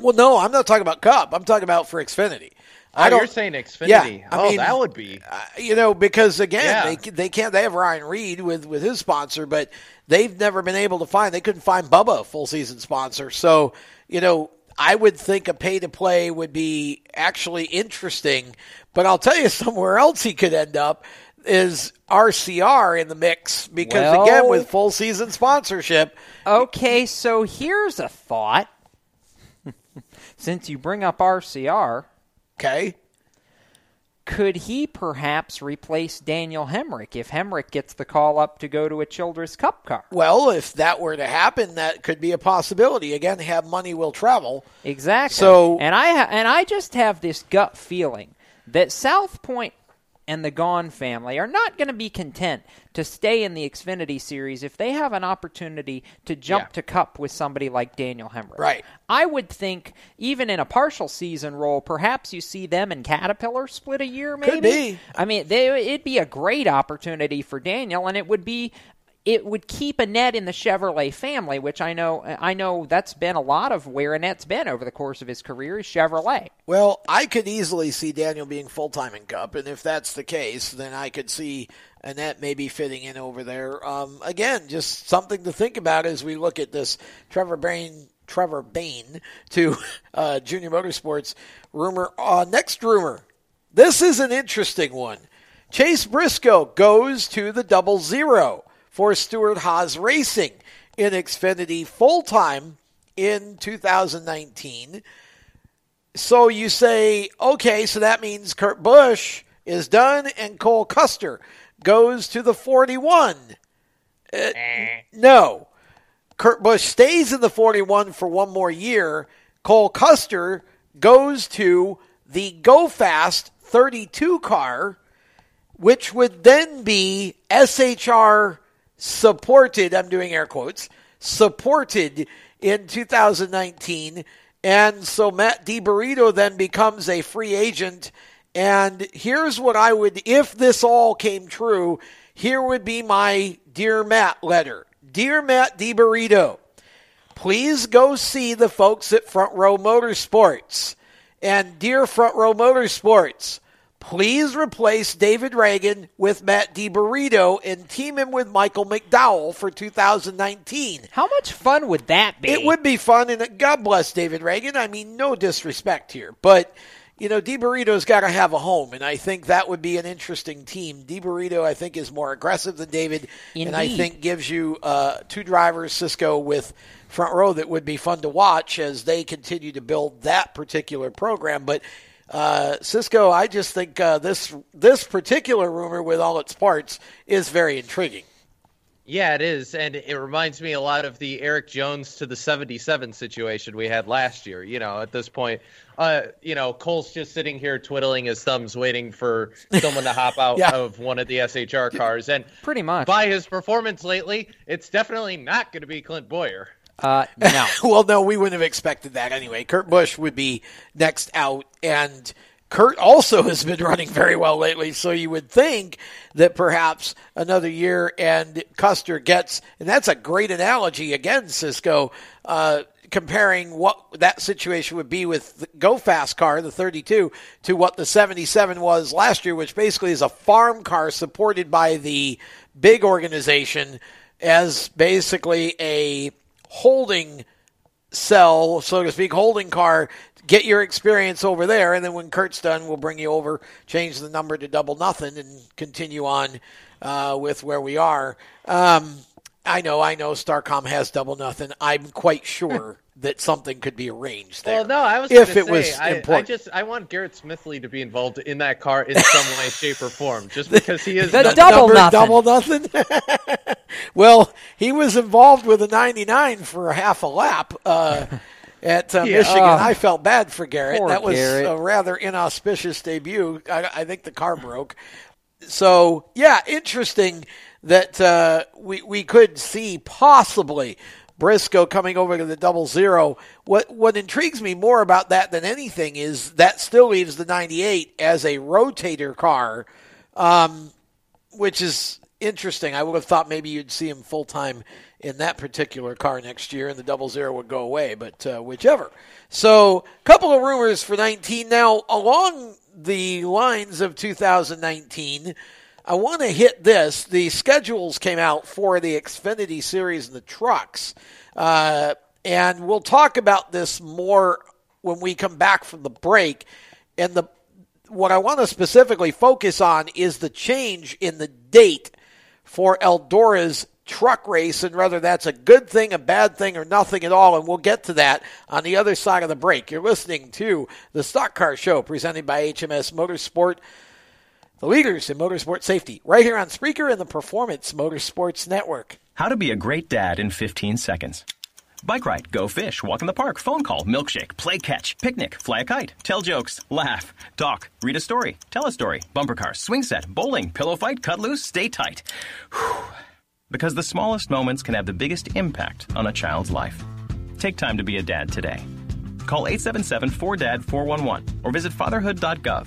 Well, no, I'm not talking about Cup. I'm talking about for Xfinity. Oh, I don't, you're saying Xfinity. Yeah, I oh, mean, that would be. Uh, you know, because again, yeah. they they can't. They have Ryan Reed with with his sponsor, but they've never been able to find. They couldn't find Bubba a full season sponsor. So you know, I would think a pay to play would be actually interesting. But I'll tell you, somewhere else he could end up is RCR in the mix because well, again, with full season sponsorship. Okay, so here's a thought. Since you bring up RCR Okay. Could he perhaps replace Daniel Hemric if Hemric gets the call up to go to a Childress Cup car? Well, if that were to happen, that could be a possibility. Again, have money will travel. Exactly. So, and I ha- and I just have this gut feeling that South Point and the Gaughan family are not going to be content to stay in the Xfinity series if they have an opportunity to jump yeah. to Cup with somebody like Daniel Hemric. Right. I would think even in a partial season role, perhaps you see them and Caterpillar split a year. Maybe. Could be. I mean, they, it'd be a great opportunity for Daniel, and it would be it would keep Annett in the Chevrolet family, which I know I know that's been a lot of where Annett's been over the course of his career is Chevrolet. Well, I could easily see Daniel being full time in Cup, and if that's the case, then I could see Annett maybe fitting in over there. Um, again, just something to think about as we look at this Trevor Bayne Trevor Bayne to uh, Junior Motorsports rumor. Uh, next rumor. This is an interesting one. Chase Briscoe goes to the double zero for Stewart Haas Racing in Xfinity full time in 2019. So you say, okay, so that means Kurt Busch is done and Cole Custer goes to the 41. Uh, no. Kurt Busch stays in the 41 for one more year. Cole Custer goes to the Go Fast 32 car, which would then be SHR supported, I'm doing air quotes, supported in 2019. And so Matt DiBenedetto then becomes a free agent. And here's what I would, if this all came true, here would be my Dear Matt letter. Dear Matt DiBenedetto, please go see the folks at Front Row Motorsports. And Dear Front Row Motorsports, Please replace David Ragan with Matt DiBenedetto and team him with Michael McDowell for 2019. How much fun would that be? It would be fun, and God bless David Ragan. I mean, no disrespect here, but you know, DiBenedetto's got to have a home, and I think that would be an interesting team. DiBenedetto, I think, is more aggressive than David, Indeed. and I think gives you uh, two drivers, Cisco with front row, that would be fun to watch as they continue to build that particular program. But uh, Cisco, I just think uh, this this particular rumor with all its parts is very intriguing. Yeah, it is, and it reminds me a lot of the Erik Jones to the '77 situation we had last year. You know, at this point, uh, you know, Cole's just sitting here twiddling his thumbs, waiting for someone to hop out yeah. of one of the SHR cars, and pretty much by his performance lately, it's definitely not going to be Clint Bowyer. Uh, no. well, no, we wouldn't have expected that anyway. Kurt Busch would be next out, and Kurt also has been running very well lately, so you would think that perhaps another year and Custer gets, and that's a great analogy again, Cisco, uh, comparing what that situation would be with the Go Fast car, the 32, to what the 77 was last year, which basically is a farm car supported by the big organization as basically a holding cell, so to speak, holding car. Get your experience over there, and then when Kurt's done, we'll bring you over, change the number to double nothing, and continue on uh, with where we are. Um, I know, I know. Starcom has double nothing. I'm quite sure that something could be arranged there. Well, no, I was if gonna it say, was I, I just I want Garrett Smithley to be involved in that car in some way, shape, or form, just because he is The the- double Number nothing. double nothing. well, he was involved with a 99 for a half a lap uh, at uh, Yeah. Michigan. Oh. I felt bad for Garrett. That was Garrett. a rather inauspicious debut. I, I think the car broke. So yeah, interesting that uh, we we could see possibly Briscoe coming over to the double zero. What what intrigues me more about that than anything is that still leaves the 98 as a rotator car, um, which is interesting. I would have thought maybe you'd see him full time in that particular car next year, and the double zero would go away. But uh, whichever. So, a couple of rumors for 19 now along the lines of 2019. I want to hit this. The schedules came out for the Xfinity Series and the trucks. Uh, and we'll talk about this more when we come back from the break. And the what I want to specifically focus on is the change in the date for Eldora's truck race and whether that's a good thing, a bad thing, or nothing at all. And we'll get to that on the other side of the break. You're listening to the Stock Car Show presented by HMS Motorsport the leaders in motorsport safety, right here on Spreaker and the Performance Motorsports Network. How to be a great dad in 15 seconds. Bike ride, go fish, walk in the park, phone call, milkshake, play catch, picnic, fly a kite, tell jokes, laugh, talk, read a story, tell a story, bumper car, swing set, bowling, pillow fight, cut loose, stay tight. Whew. Because the smallest moments can have the biggest impact on a child's life. Take time to be a dad today. Call 877-4DAD-411 or visit fatherhood.gov.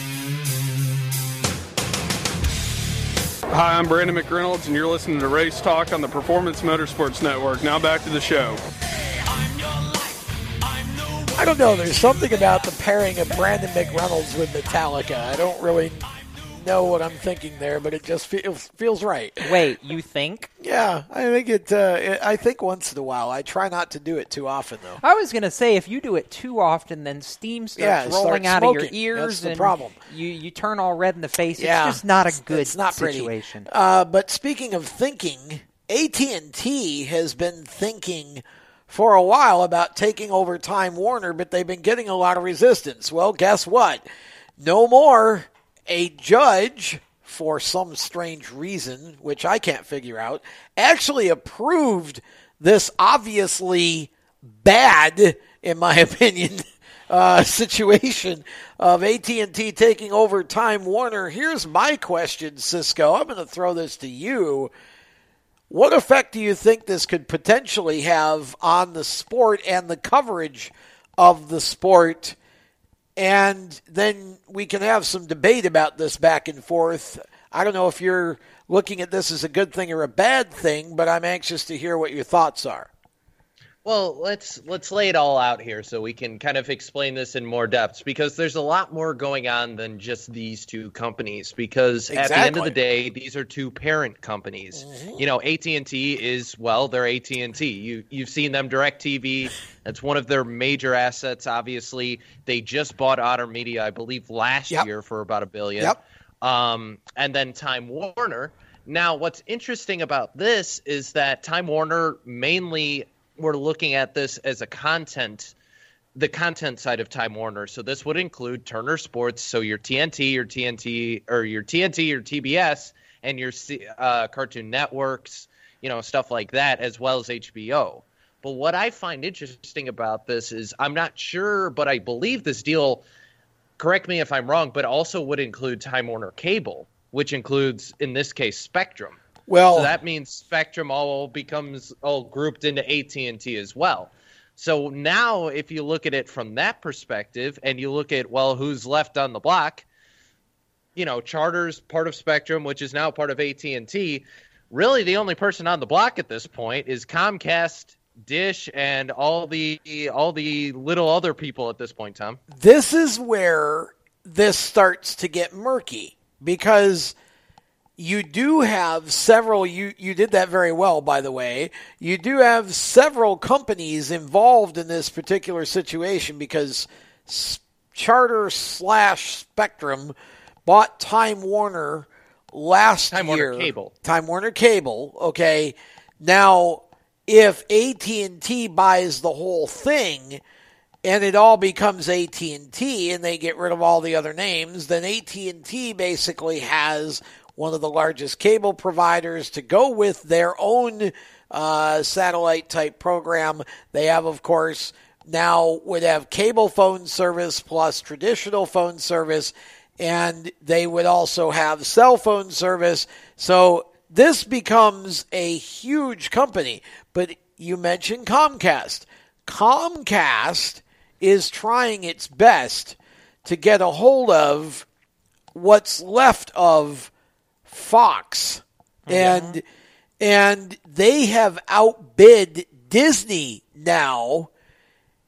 Hi, I'm Brandon McReynolds, and you're listening to Race Talk on the Performance Motorsports Network. Now back to the show. I don't know. There's something about the pairing of Brandon McReynolds with Metallica. I don't really know what I'm thinking there, but it just feels feels right. Wait, you think? Yeah, I think it. Uh, it I think once in a while. I try not to do it too often, though. I was going to say if you do it too often, then steam starts Yeah, rolling out of your ears, That's the and problem. You you turn all red in the face. Yeah, it's just not a good it's not pretty. Uh, but speaking of thinking, AT and T has been thinking for a while about taking over Time Warner, but they've been getting a lot of resistance. Well, guess what? No more. A judge, for some strange reason, which I can't figure out, actually approved this obviously bad, in my opinion, uh, situation of AT&T taking over Time Warner. Here's my question, Cisco. I'm going to throw this to you. What effect do you think this could potentially have on the sport and the coverage of the sport? And then we can have some debate about this back and forth. I don't know if you're looking at this as a good thing or a bad thing, but I'm anxious to hear what your thoughts are. Well, let's let's lay it all out here so we can kind of explain this in more depth because there's a lot more going on than just these two companies because at the end of the day these are two parent companies. You know, AT&T is well, they're AT&T. You you've seen them DirecTV. That's one of their major assets obviously. They just bought Otter Media I believe last Yep. year for about a billion. Yep. Um and then Time Warner. Now, what's interesting about this is that Time Warner mainly we're looking at this as a content the content side of Time Warner. So this would include Turner Sports, so your TNT, your TNT, or your TNT, your TBS, and your uh, Cartoon Networks, you know, stuff like that, as well as HBO. But what I find interesting about this is I'm not sure, but I believe this deal. Correct me if I'm wrong, but also would include Time Warner Cable, which includes, in this case, Spectrum. Well, so that means Spectrum all becomes all grouped into AT and T as well. So now, if you look at it from that perspective, and you look at well, who's left on the block, you know, Charter's part of Spectrum, which is now part of AT and T. Really, the only person on the block at this point is Comcast, Dish, and all the all the little other people at this point. Tom, this is where this starts to get murky because you do have several you you did that very well by the way you do have several companies involved in this particular situation because charter slash spectrum bought time warner last year. Time year Warner Cable. time warner cable okay now if AT&T buys the whole thing and it all becomes AT&T and they get rid of all the other names, then AT&T basically has one of the largest cable providers to go with their own uh, satellite type program. They have, of course, now would have cable phone service plus traditional phone service, and they would also have cell phone service. So this becomes a huge company. But you mentioned Comcast. Comcast is trying its best to get a hold of what's left of Fox. Oh, and and they have outbid Disney now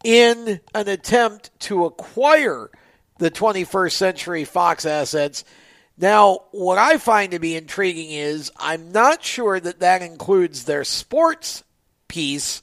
in an attempt to acquire the 21st Century Fox assets. Now, what I find to be intriguing is I'm not sure that that includes their sports piece,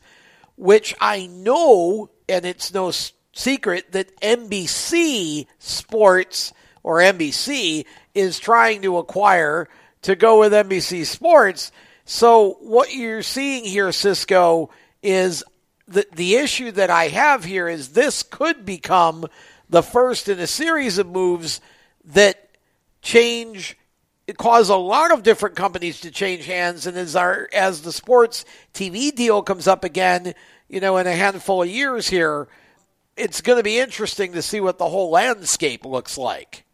which I know, and it's no secret, that NBC Sports or NBC is trying to acquire to go with NBC Sports. So, what you're seeing here, Cisco, is the, the issue that I have here is this could become the first in a series of moves that change cause a lot of different companies to change hands and as our as the sports TV deal comes up again, you know, in a handful of years here, it's going to be interesting to see what the whole landscape looks like.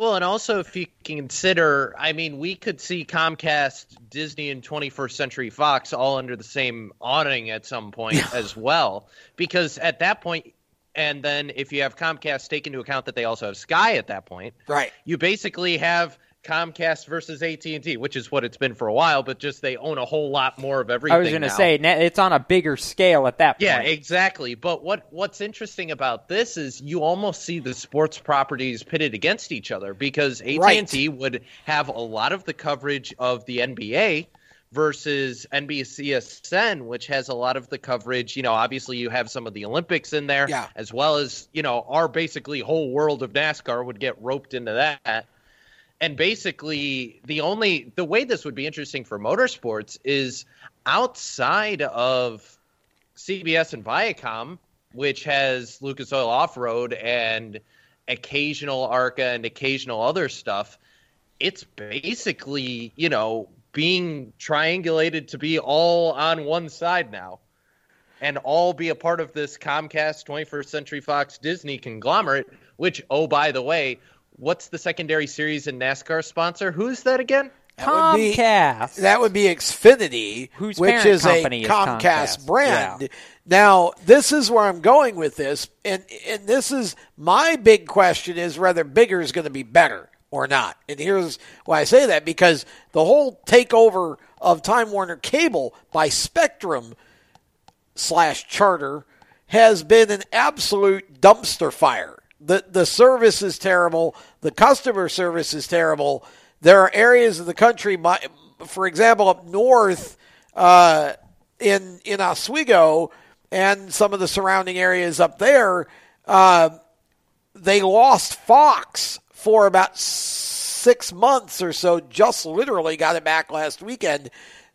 Well, and also if you consider, I mean, we could see Comcast, Disney, and 21st Century Fox all under the same awning at some point as well, because at that point, and then if you have Comcast take into account that they also have Sky at that point, right? You basically have Comcast versus AT&T, which is what it's been for a while, but just they own a whole lot more of everything. I was going to say it's on a bigger scale at that point. Yeah, exactly. But what what's interesting about this is you almost see the sports properties pitted against each other because AT&T would have a lot of the coverage of the NBA versus NBCSN, which has a lot of the coverage. You know, obviously you have some of the Olympics in there, Yeah. as well as you know our basically whole world of NASCAR would get roped into that. And basically, the only the way this would be interesting for motorsports is outside of CBS and Viacom, which has Lucas Oil Off Road and occasional ARCA and occasional other stuff. It's basically, you know, being triangulated to be all on one side now and all be a part of this Comcast 21st Century Fox Disney conglomerate, which, oh, by the way, what's the secondary series in NASCAR sponsor? Who's that again? That would be- Comcast. that would be Xfinity, Whose which is a company is Comcast, Comcast? brand. Yeah. Now, this is where I'm going with this, and and this is my big question: is whether bigger is going to be better or not. And here's why I say that because the whole takeover of Time Warner Cable by Spectrum slash Charter has been an absolute dumpster fire. The the service is terrible. The customer service is terrible. There are areas of the country, my, for example, up north uh, in in Oswego and some of the surrounding areas up there, uh, they lost Fox for about six months or so. Just literally got it back last weekend.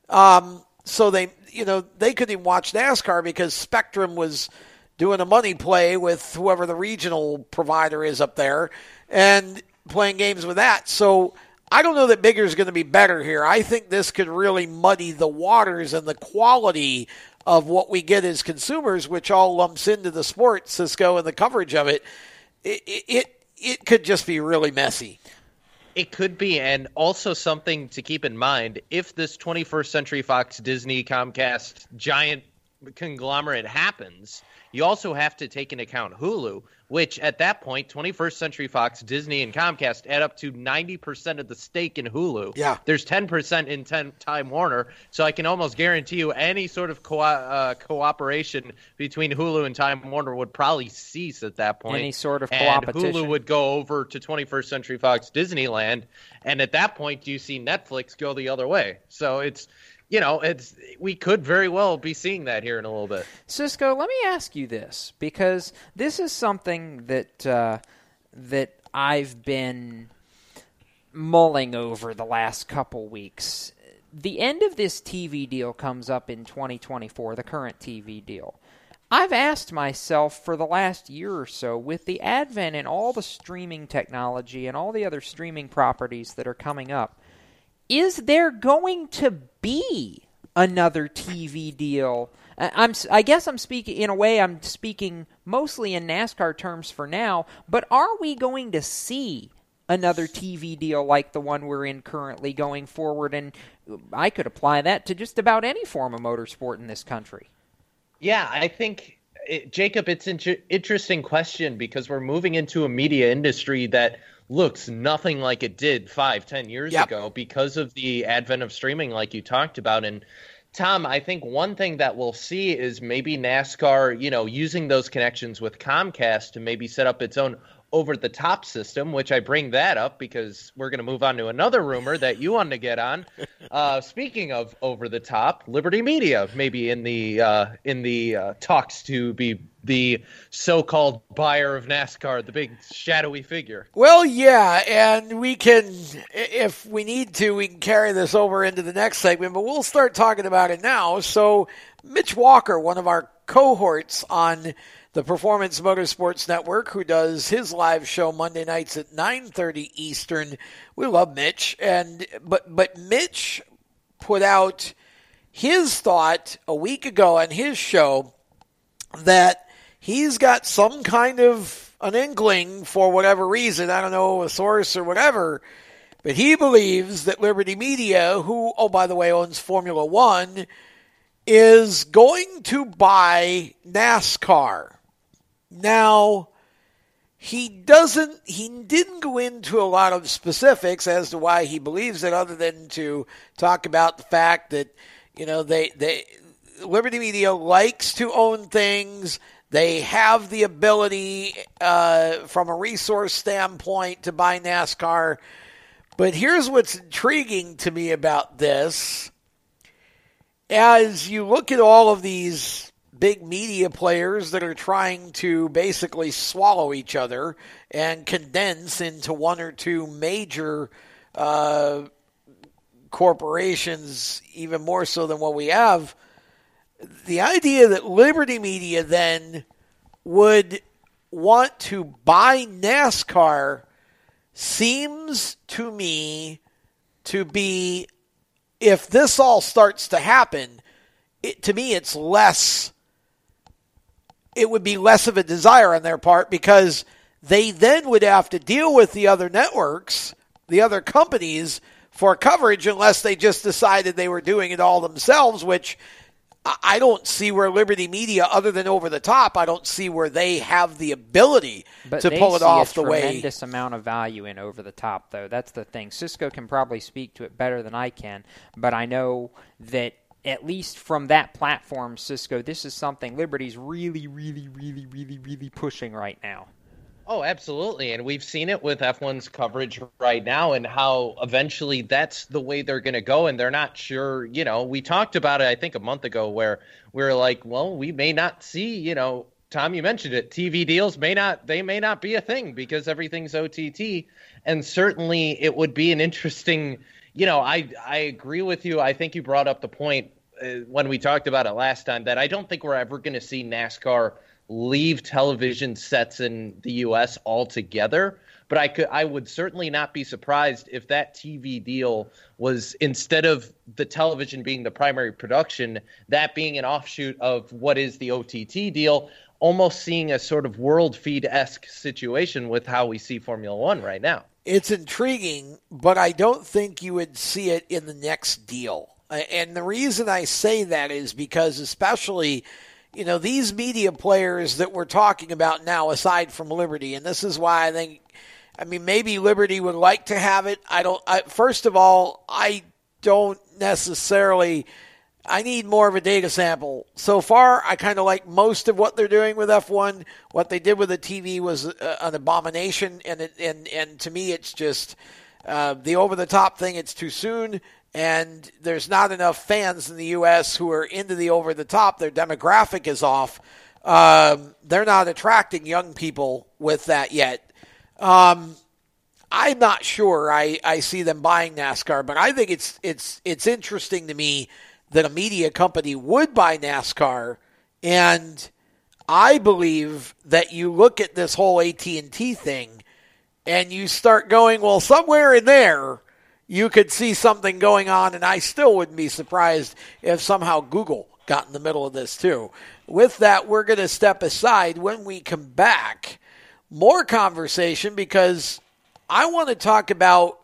Um, so they, you know, they couldn't even watch NASCAR because Spectrum was doing a money play with whoever the regional provider is up there and playing games with that. So I don't know that bigger is going to be better here. I think this could really muddy the waters and the quality of what we get as consumers, which all lumps into the sport, Cisco, and the coverage of it. It it, it could just be really messy. It could be, and also something to keep in mind if this 21st Century Fox Disney Comcast giant conglomerate happens, you also have to take into account Hulu, which at that point, 21st Century Fox, Disney, and Comcast add up to 90% of the stake in Hulu. Yeah. There's 10% in 10 Time Warner, so I can almost guarantee you any sort of co- uh, cooperation between Hulu and Time Warner would probably cease at that point. Any sort of and co-opetition. Hulu would go over to 21st Century Fox Disneyland, and at that point, you see Netflix go the other way? So it's, you know, it's we could very well be seeing that here in a little bit. Cisco, let me ask you this because this is something that uh, that I've been mulling over the last couple weeks. The end of this TV deal comes up in 2024, the current TV deal. I've asked myself for the last year or so, with the advent and all the streaming technology and all the other streaming properties that are coming up, is there going to be another TV deal? I'm, I guess I'm speaking in a way. I'm speaking mostly in NASCAR terms for now. But are we going to see another TV deal like the one we're in currently going forward? And I could apply that to just about any form of motorsport in this country. Yeah, I think it, Jacob, it's an inter- interesting question because we're moving into a media industry that looks nothing like it did five, ten years Yep. ago because of the advent of streaming, like you talked about. And Tom, I think one thing that we'll see is maybe NASCAR, you know, using those connections with Comcast to maybe set up its own over the top system, which I bring that up because we're going to move on to another rumor that you want to get on. Uh, speaking of over the top, Liberty Media maybe in the uh, in the uh, talks to be the so-called buyer of NASCAR, the big shadowy figure. Well, yeah, and we can, if we need to, we can carry this over into the next segment, but we'll start talking about it now. So, Mitch Walker, one of our cohorts on the Performance Motorsports Network, who does his live show Monday nights at 9:30 Eastern. We love Mitch, and but but Mitch put out his thought a week ago on his show that he's got some kind of an inkling for whatever reason. I don't know, a source or whatever. But he believes that Liberty Media, who, oh, by the way, owns Formula One, is going to buy NASCAR. Now, he doesn't he didn't go into a lot of specifics as to why he believes it other than to talk about the fact that you know they they liberty media likes to own things they have the ability uh, from a resource standpoint to buy nascar but here's what's intriguing to me about this as you look at all of these big media players that are trying to basically swallow each other and condense into one or two major uh, corporations, even more so than what we have. The idea that Liberty Media then would want to buy NASCAR seems to me to be, if this all starts to happen, it, to me it's less it would be less of a desire on their part because they then would have to deal with the other networks, the other companies for coverage unless they just decided they were doing it all themselves, which I don't see where Liberty Media, other than over the top, I don't see where they have the ability but to pull it off the way. Tremendous amount of value in over the top, though. That's the thing. Cisco can probably speak to it better than I can, but I know that at least from that platform, Cisco, this is something Liberty's really, really, really, really, really pushing right now. Oh, absolutely. And we've seen it with F1's coverage right now and how eventually that's the way they're going to go. And they're not sure, you know, we talked about it, I think, a month ago where we are like, well, we may not see, you know, Tom, you mentioned it. TV deals may not, they may not be a thing because everything's OTT. And certainly it would be an interesting, you know, I, I agree with you. I think you brought up the point uh, when we talked about it last time that I don't think we're ever going to see NASCAR leave television sets in the U.S. altogether. But I could, I would certainly not be surprised if that TV deal was instead of the television being the primary production, that being an offshoot of what is the OTT deal, almost seeing a sort of world feed esque situation with how we see Formula One right now. It's intriguing, but I don't think you would see it in the next deal. And the reason I say that is because, especially, you know, these media players that we're talking about now, aside from Liberty, and this is why I think, I mean, maybe Liberty would like to have it. I don't, I, first of all, I don't necessarily. I need more of a data sample. So far, I kind of like most of what they're doing with F1. What they did with the TV was uh, an abomination, and it, and and to me, it's just uh, the over the top thing. It's too soon and there's not enough fans in the U.S. who are into the over the top. Their demographic is off. Um, they're not attracting young people with that yet. Um, I'm not sure. I, I see them buying NASCAR, but I think it's it's it's interesting to me that a media company would buy NASCAR, and I believe that you look at this whole AT and T thing, and you start going, well, somewhere in there you could see something going on, and I still wouldn't be surprised if somehow Google got in the middle of this too. With that, we're going to step aside. When we come back, more conversation because I want to talk about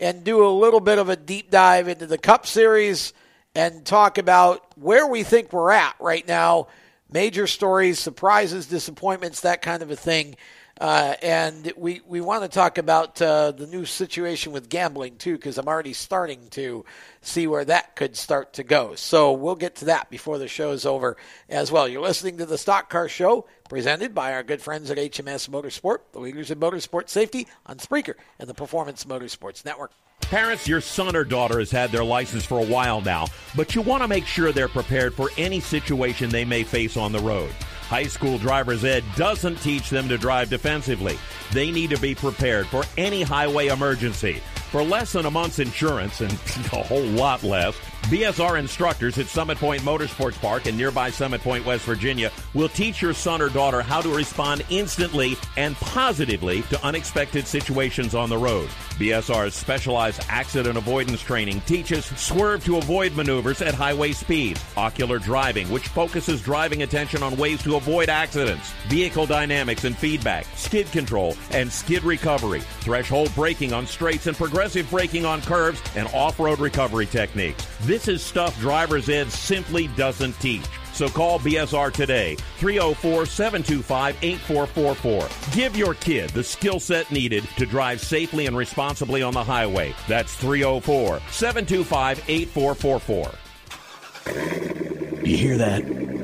and do a little bit of a deep dive into the Cup Series and talk about where we think we're at right now. Major stories, surprises, disappointments, that kind of a thing. Uh, and we, we want to talk about uh, the new situation with gambling, too, because I'm already starting to see where that could start to go. So we'll get to that before the show is over as well. You're listening to the Stock Car Show, presented by our good friends at HMS Motorsport, the leaders in motorsport safety on Spreaker and the Performance Motorsports Network. Parents, your son or daughter has had their license for a while now, but you want to make sure they're prepared for any situation they may face on the road. High school driver's ed doesn't teach them to drive defensively. They need to be prepared for any highway emergency. For less than a month's insurance and a whole lot less, BSR instructors at Summit Point Motorsports Park in nearby Summit Point, West Virginia will teach your son or daughter how to respond instantly and positively to unexpected situations on the road. BSR's specialized accident avoidance training teaches swerve to avoid maneuvers at highway speed, ocular driving, which focuses driving attention on ways to avoid accidents, vehicle dynamics and feedback, skid control, and skid recovery, threshold braking on straights and progressive braking on curves, and off road recovery techniques. This is stuff driver's ed simply doesn't teach. So call BSR today, 304 725 8444. Give your kid the skill set needed to drive safely and responsibly on the highway. That's 304 725 8444. You hear that?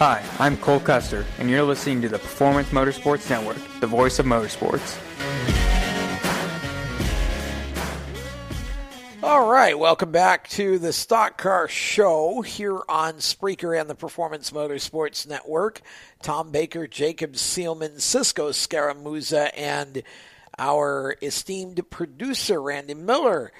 Hi, I'm Cole Custer, and you're listening to the Performance Motorsports Network, the voice of motorsports. All right, welcome back to the Stock Car Show here on Spreaker and the Performance Motorsports Network. Tom Baker, Jacob Seelman, Cisco Scaramuza, and our esteemed producer, Randy Miller,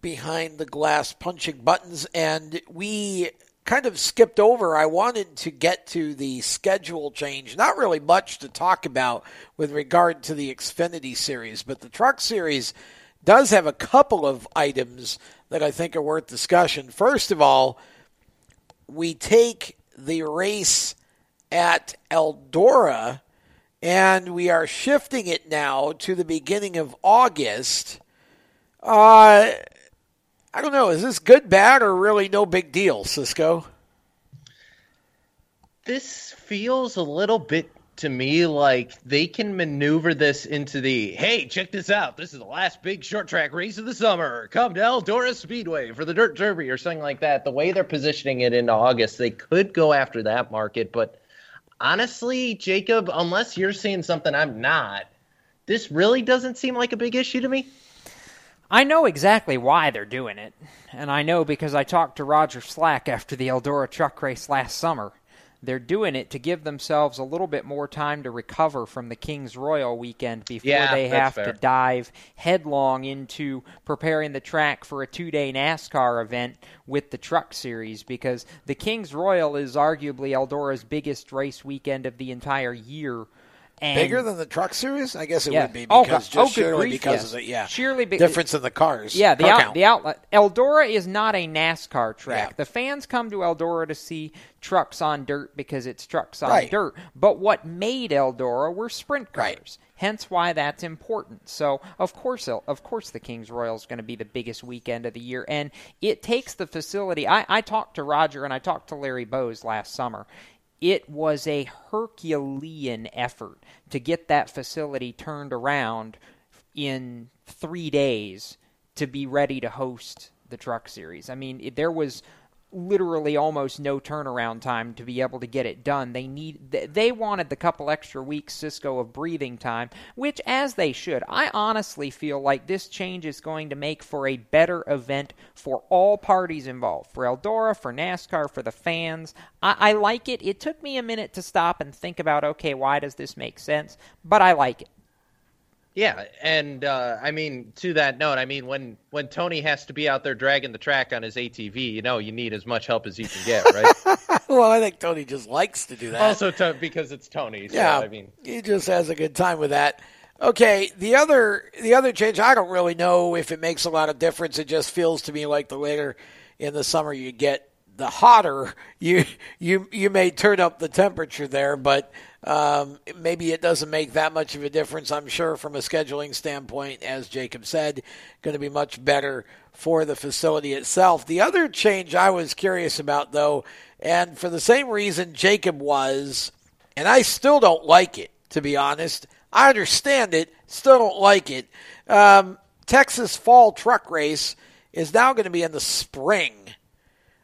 behind the glass punching buttons. And we kind of skipped over. I wanted to get to the schedule change. Not really much to talk about with regard to the Xfinity series, but the Truck series does have a couple of items that I think are worth discussion. First of all, we take the race at Eldora and we are shifting it now to the beginning of August. Uh, I don't know. Is this good, bad, or really no big deal, Cisco? This feels a little bit to me like they can maneuver this into the hey, check this out. This is the last big short track race of the summer. Come to Eldora Speedway for the Dirt Derby or something like that. The way they're positioning it into August, they could go after that market. But honestly, Jacob, unless you're seeing something I'm not, this really doesn't seem like a big issue to me. I know exactly why they're doing it, and I know because I talked to Roger Slack after the Eldora truck race last summer. They're doing it to give themselves a little bit more time to recover from the King's Royal weekend before Yeah, they have fair. to dive headlong into preparing the track for a two day NASCAR event with the Truck Series because the King's Royal is arguably Eldora's biggest race weekend of the entire year. And Bigger than the Truck Series? I guess it Yeah. would be Oh, because Oh, just good surely grief, because yes. of the yeah Surely be- difference in the cars. Yeah, the out, the outlet. Eldora is not a NASCAR track. The fans come to Eldora to see trucks on dirt because it's trucks on Right. dirt. But what made Eldora were sprint cars. Hence why that's important. So of course, of course, the Kings Royal is going to be the biggest weekend of the year, and it takes the facility. I, I talked to Roger and I talked to Larry Bowes last summer. It was a Herculean effort to get that facility turned around in three days to be ready to host the truck series. I mean, it, there was literally almost no turnaround time to be able to get it done. They need they wanted the couple extra weeks Cisco of breathing time, which as they should. I honestly feel like this change is going to make for a better event for all parties involved, for Eldora, for NASCAR, for the fans. I, I like it. It took me a minute to stop and think about okay, why does this make sense? But I like it. Yeah, and uh, I mean to that note, I mean when when Tony has to be out there dragging the track on his ATV, you know, you need as much help as you can get, right? well, I think Tony just likes to do that. also, to, because it's Tony. So, yeah, I mean, he just has a good time with that. Okay, the other the other change, I don't really know if it makes a lot of difference. It just feels to me like the later in the summer you get, the hotter you you you may turn up the temperature there, but um, maybe it doesn't make that much of a difference. I'm sure from a scheduling standpoint, as Jacob said, going to be much better for the facility itself. The other change I was curious about, though, and for the same reason Jacob was, and I still don't like it, to be honest. I understand it, still don't like it. Um, Texas Fall Truck Race is now going to be in the spring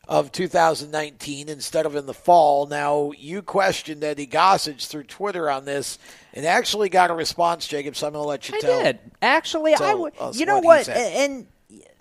of 2019 instead of in the fall. Now, you questioned Eddie Gossage through Twitter on this and actually got a response, Jacob, so I'm going to let you I tell. did. Actually, I would. You know what what? And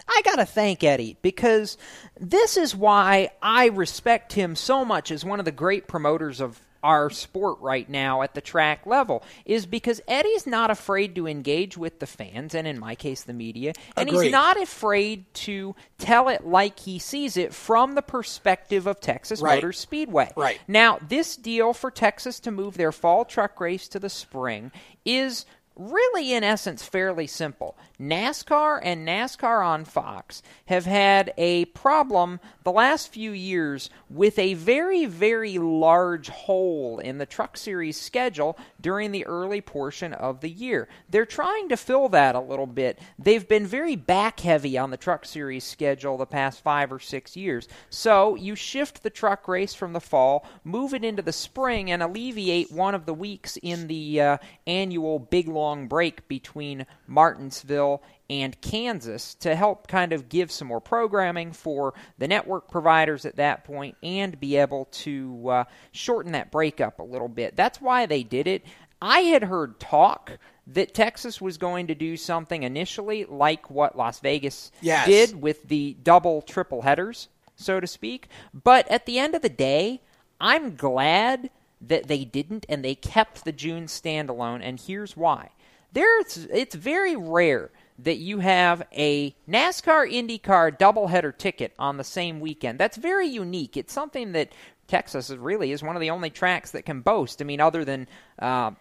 I got to thank Eddie because this is why I respect him so much as one of the great promoters of our sport right now at the track level is because Eddie's not afraid to engage with the fans and in my case the media and Agreed. he's not afraid to tell it like he sees it from the perspective of Texas Right. Motor Speedway. Right. Now, this deal for Texas to move their fall truck race to the spring is really, in essence, fairly simple. NASCAR and NASCAR on Fox have had a problem the last few years with a very, very large hole in the Truck Series schedule during the early portion of the year. They're trying to fill that a little bit. They've been very back heavy on the Truck Series schedule the past five or six years. So you shift the truck race from the fall, move it into the spring, and alleviate one of the weeks in the uh, annual big long break between Martinsville and Kansas to help kind of give some more programming for the network providers at that point and be able to uh, shorten that break up a little bit. That's why they did it. I had heard talk that Texas was going to do something initially like what Las Vegas Yes. did with the double triple headers, so to speak. But at the end of the day, I'm glad that they didn't and they kept the June standalone, and here's why. There's it's very rare that you have a NASCAR IndyCar doubleheader ticket on the same weekend. That's very unique. It's something that Texas is really is one of the only tracks that can boast. I mean, other than uh,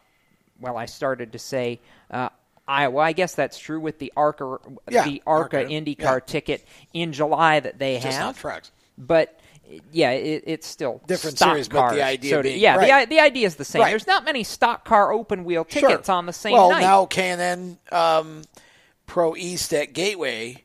well, I started to say uh, Iowa. I guess that's true with the ARCA, Yeah, the ARCA, ARCA, IndyCar yeah. ticket in July that they Just not have. tracks. But yeah, it, it's still Different stock series, but the idea So being- yeah, the, right. i- the idea is the same. Right. There's not many stock car open wheel Sure. tickets on the same well, night. now K&N um, Pro East at Gateway.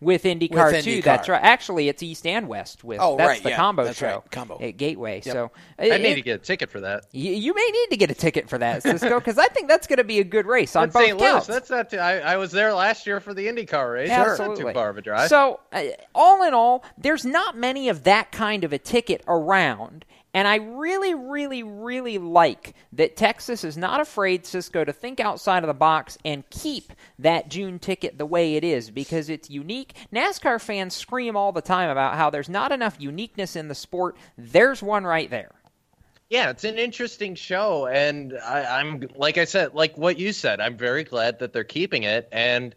with IndyCar With too. IndyCar. That's right. Actually, it's East and West with Oh, that's right, the yeah, combo that's show right, combo. at Gateway. Yep. So I it- need to get a ticket for that. you, you may need to get a ticket for that, Cisco, because I think that's going to be a good race on That's both St. Louis. counts. That's not. Too, I, I was there last year for the IndyCar race. It's Absolutely. not too far of a drive. So, uh, all in all, there's not many of that kind of a ticket around. And I really, really, really like that Texas is not afraid, Cisco, to think outside of the box and keep that June ticket the way it is because it's unique. NASCAR fans scream all the time about how there's not enough uniqueness in the sport. There's one right there. Yeah, it's an interesting show, and I, I'm like I said, like what you said. I'm very glad that they're keeping it, and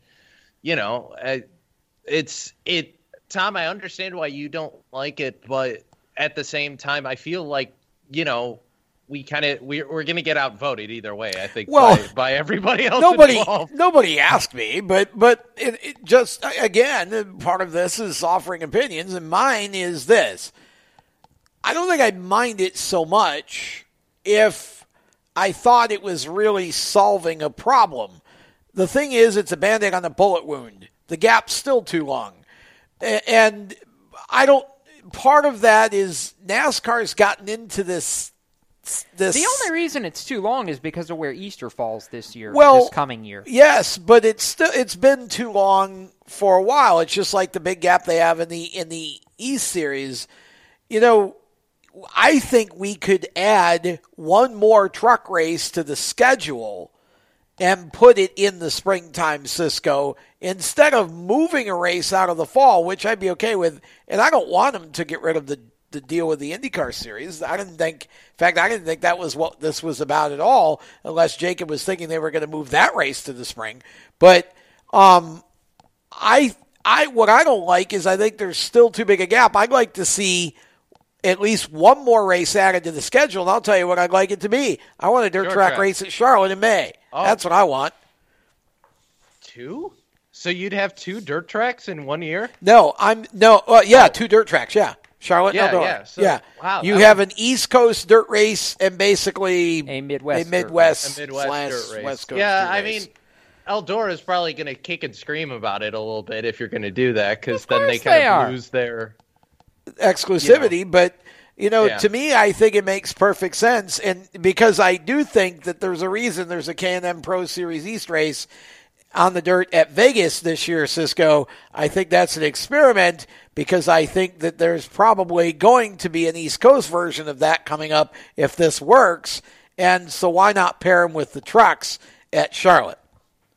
you know, I, it's it. Tom, I understand why you don't like it, but at the same time, I feel like you know we kind of we're, we're going to get outvoted either way. I think Well, by, by everybody else nobody involved. nobody asked me, but but it, it just again part of this is offering opinions, and mine is this: I don't think I'd mind it so much if I thought it was really solving a problem. The thing is, it's a band-aid on the bullet wound. The gap's still too long, and I don't. Part of that is NASCAR's gotten into this. This The only reason it's too long is because of where Easter falls this year, well, this coming year. Yes, but it's still it's been too long for a while. It's just like the big gap they have in the in the East Series, you know, I think we could add one more truck race to the schedule and put it in the springtime Cisco instead of moving a race out of the fall, which I'd be okay with. And I don't want them to get rid of the the deal with the IndyCar series. I didn't think, in fact, I didn't think that was what this was about at all, unless Jacob was thinking they were going to move that race to the spring. But um, I, I, what I don't like is I think there's still too big a gap. I'd like to see at least one more race added to the schedule, and I'll tell you what I'd like it to be. I want a dirt, Dirt track, track. race at Charlotte in May. Oh. That's what I want. Two? So you'd have two dirt tracks in one year? No, I'm no. Uh, yeah, two dirt tracks. Yeah, Charlotte, Yeah, and yeah, so- yeah. wow, You have would- an East Coast dirt race and basically a Midwest, a Midwest, A Midwest slash dirt race. West Coast. yeah, dirt I race. mean, Eldora is probably going to kick and scream about it a little bit if you're going to do that, because then they kind they of are. lose their. Exclusivity, but you know, Yeah. to me, I think it makes perfect sense, and because I do think that there's a reason there's a K&N Pro Series East race on the dirt at Vegas this year, Cisco. I think that's an experiment because I think that there's probably going to be an East Coast version of that coming up if this works, and so why not pair them with the trucks at Charlotte?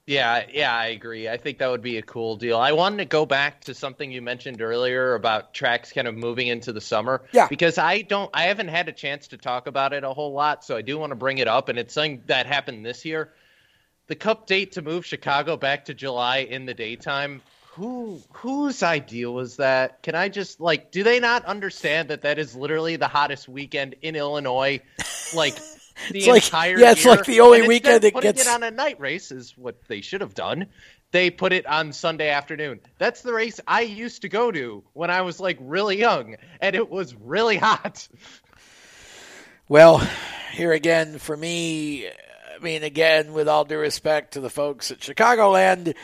Yeah, yeah, I agree. I think that would be a cool deal. I wanted to go back to something you mentioned earlier about tracks kind of moving into the summer. Yeah. Because I don't, I haven't had a chance to talk about it a whole lot, so I do want to bring it up, and it's something that happened this year. The Cup date to move Chicago back to July in the daytime. Who whose idea was that? Can I just like? Do they not understand that that is literally the hottest weekend in Illinois? Like the It's like- yeah, it's year? like the only And weekend putting gets- it on a night race is what they should have done. They put it on Sunday afternoon. That's the race I used to go to when I was like really young, and it was really hot. Well, here again, for me, I mean, again, with all due respect to the folks at Chicagoland,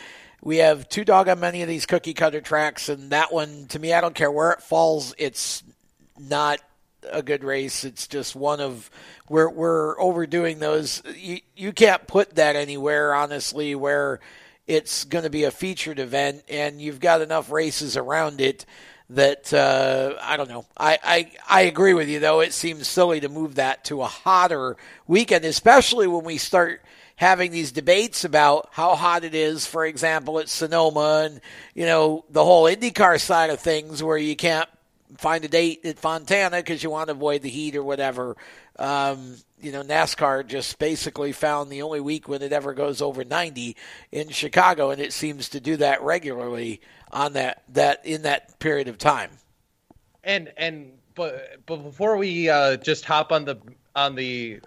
we have two dog on many of these cookie cutter tracks, and that one, to me, I don't care where it falls, it's not a good race. It's just one of we're we're overdoing those. You you can't put that anywhere, honestly, where it's going to be a featured event, and you've got enough races around it that uh, I don't know. I, I I agree with you though. It seems silly to move that to a hotter weekend, especially when we start having these debates about how hot it is. For example, at Sonoma, and you know the whole IndyCar side of things, where you can't find a date at Fontana because you want to avoid the heat or whatever. Um, you know, NASCAR just basically found the only week when it ever goes over 90 in Chicago, and it seems to do that regularly on that that in that period of time. And and but but before we uh, just hop on the on the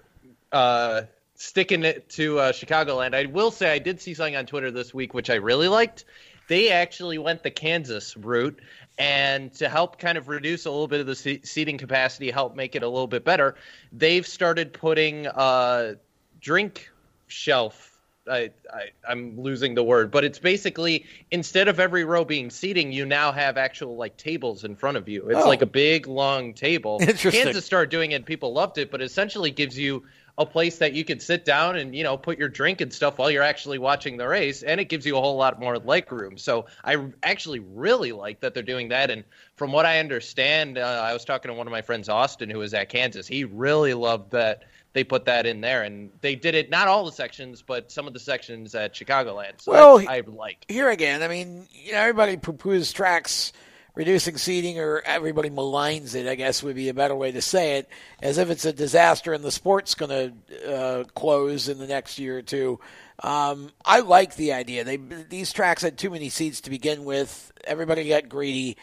uh, sticking it to uh, Chicagoland, I will say I did see something on Twitter this week which I really liked. They actually went the Kansas route, and to help kind of reduce a little bit of the seating capacity, help make it a little bit better, they've started putting uh, drink shelf. I, I I'm losing the word, but it's basically instead of every row being seating, you now have actual like tables in front of you. It's Oh. like a big long table. Interesting. Kansas started doing it, and people loved it, but essentially gives you a place that you could sit down and you know put your drink and stuff while you're actually watching the race, and it gives you a whole lot more leg room. So I actually really like that they're doing that. And from what I understand, uh, I was talking to one of my friends, Austin, who was at Kansas. He really loved that they put that in there, and they did it not all the sections, but some of the sections at Chicagoland. So Well, that's- I like. Here again, I mean, you know, everybody poo-poos tracks reducing seating, or everybody maligns it. I guess would be a better way to say it, as if it's a disaster and the sport's going to uh, close in the next year or two. Um, I like the idea. They these tracks had too many seats to begin with. Everybody got greedy.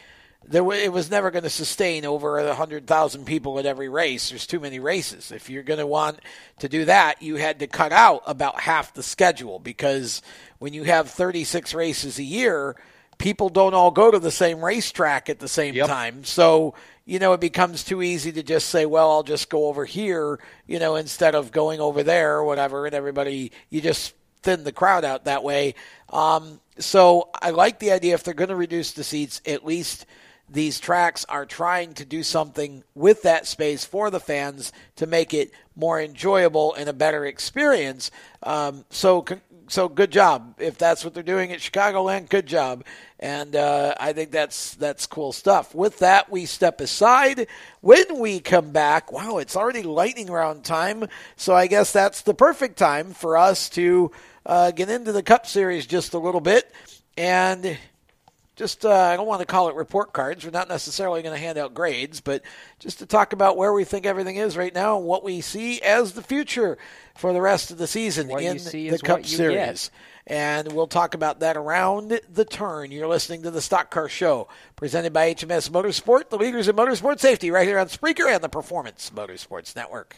There, it was never going to sustain over a hundred thousand people at every race. There's too many races. If you're going to want to do that, you had to cut out about half the schedule because when you have 36 races a year, people don't all go to the same racetrack at the same time. So you know it becomes too easy to just say, well, I'll just go over here, you know, instead of going over there or whatever, and everybody you just thin the crowd out that way. Um, so I like the idea if they're going to reduce the seats, at least these tracks are trying to do something with that space for the fans to make it more enjoyable and a better experience. Um, so so good job. If that's what they're doing at Chicagoland, good job. And uh, I think that's that's cool stuff. With that, we step aside. When we come back, wow, it's already lightning round time. So I guess that's the perfect time for us to uh, get into the Cup Series just a little bit. And just uh, I don't want to call it report cards. We're not necessarily going to hand out grades, but just to talk about where we think everything is right now and what we see as the future for the rest of the season What in the Cup Series. get. And we'll talk about that around the turn. You're listening to the Stock Car Show, presented by HMS Motorsport, the leaders in motorsport safety, right here on Spreaker and the Performance Motorsports Network.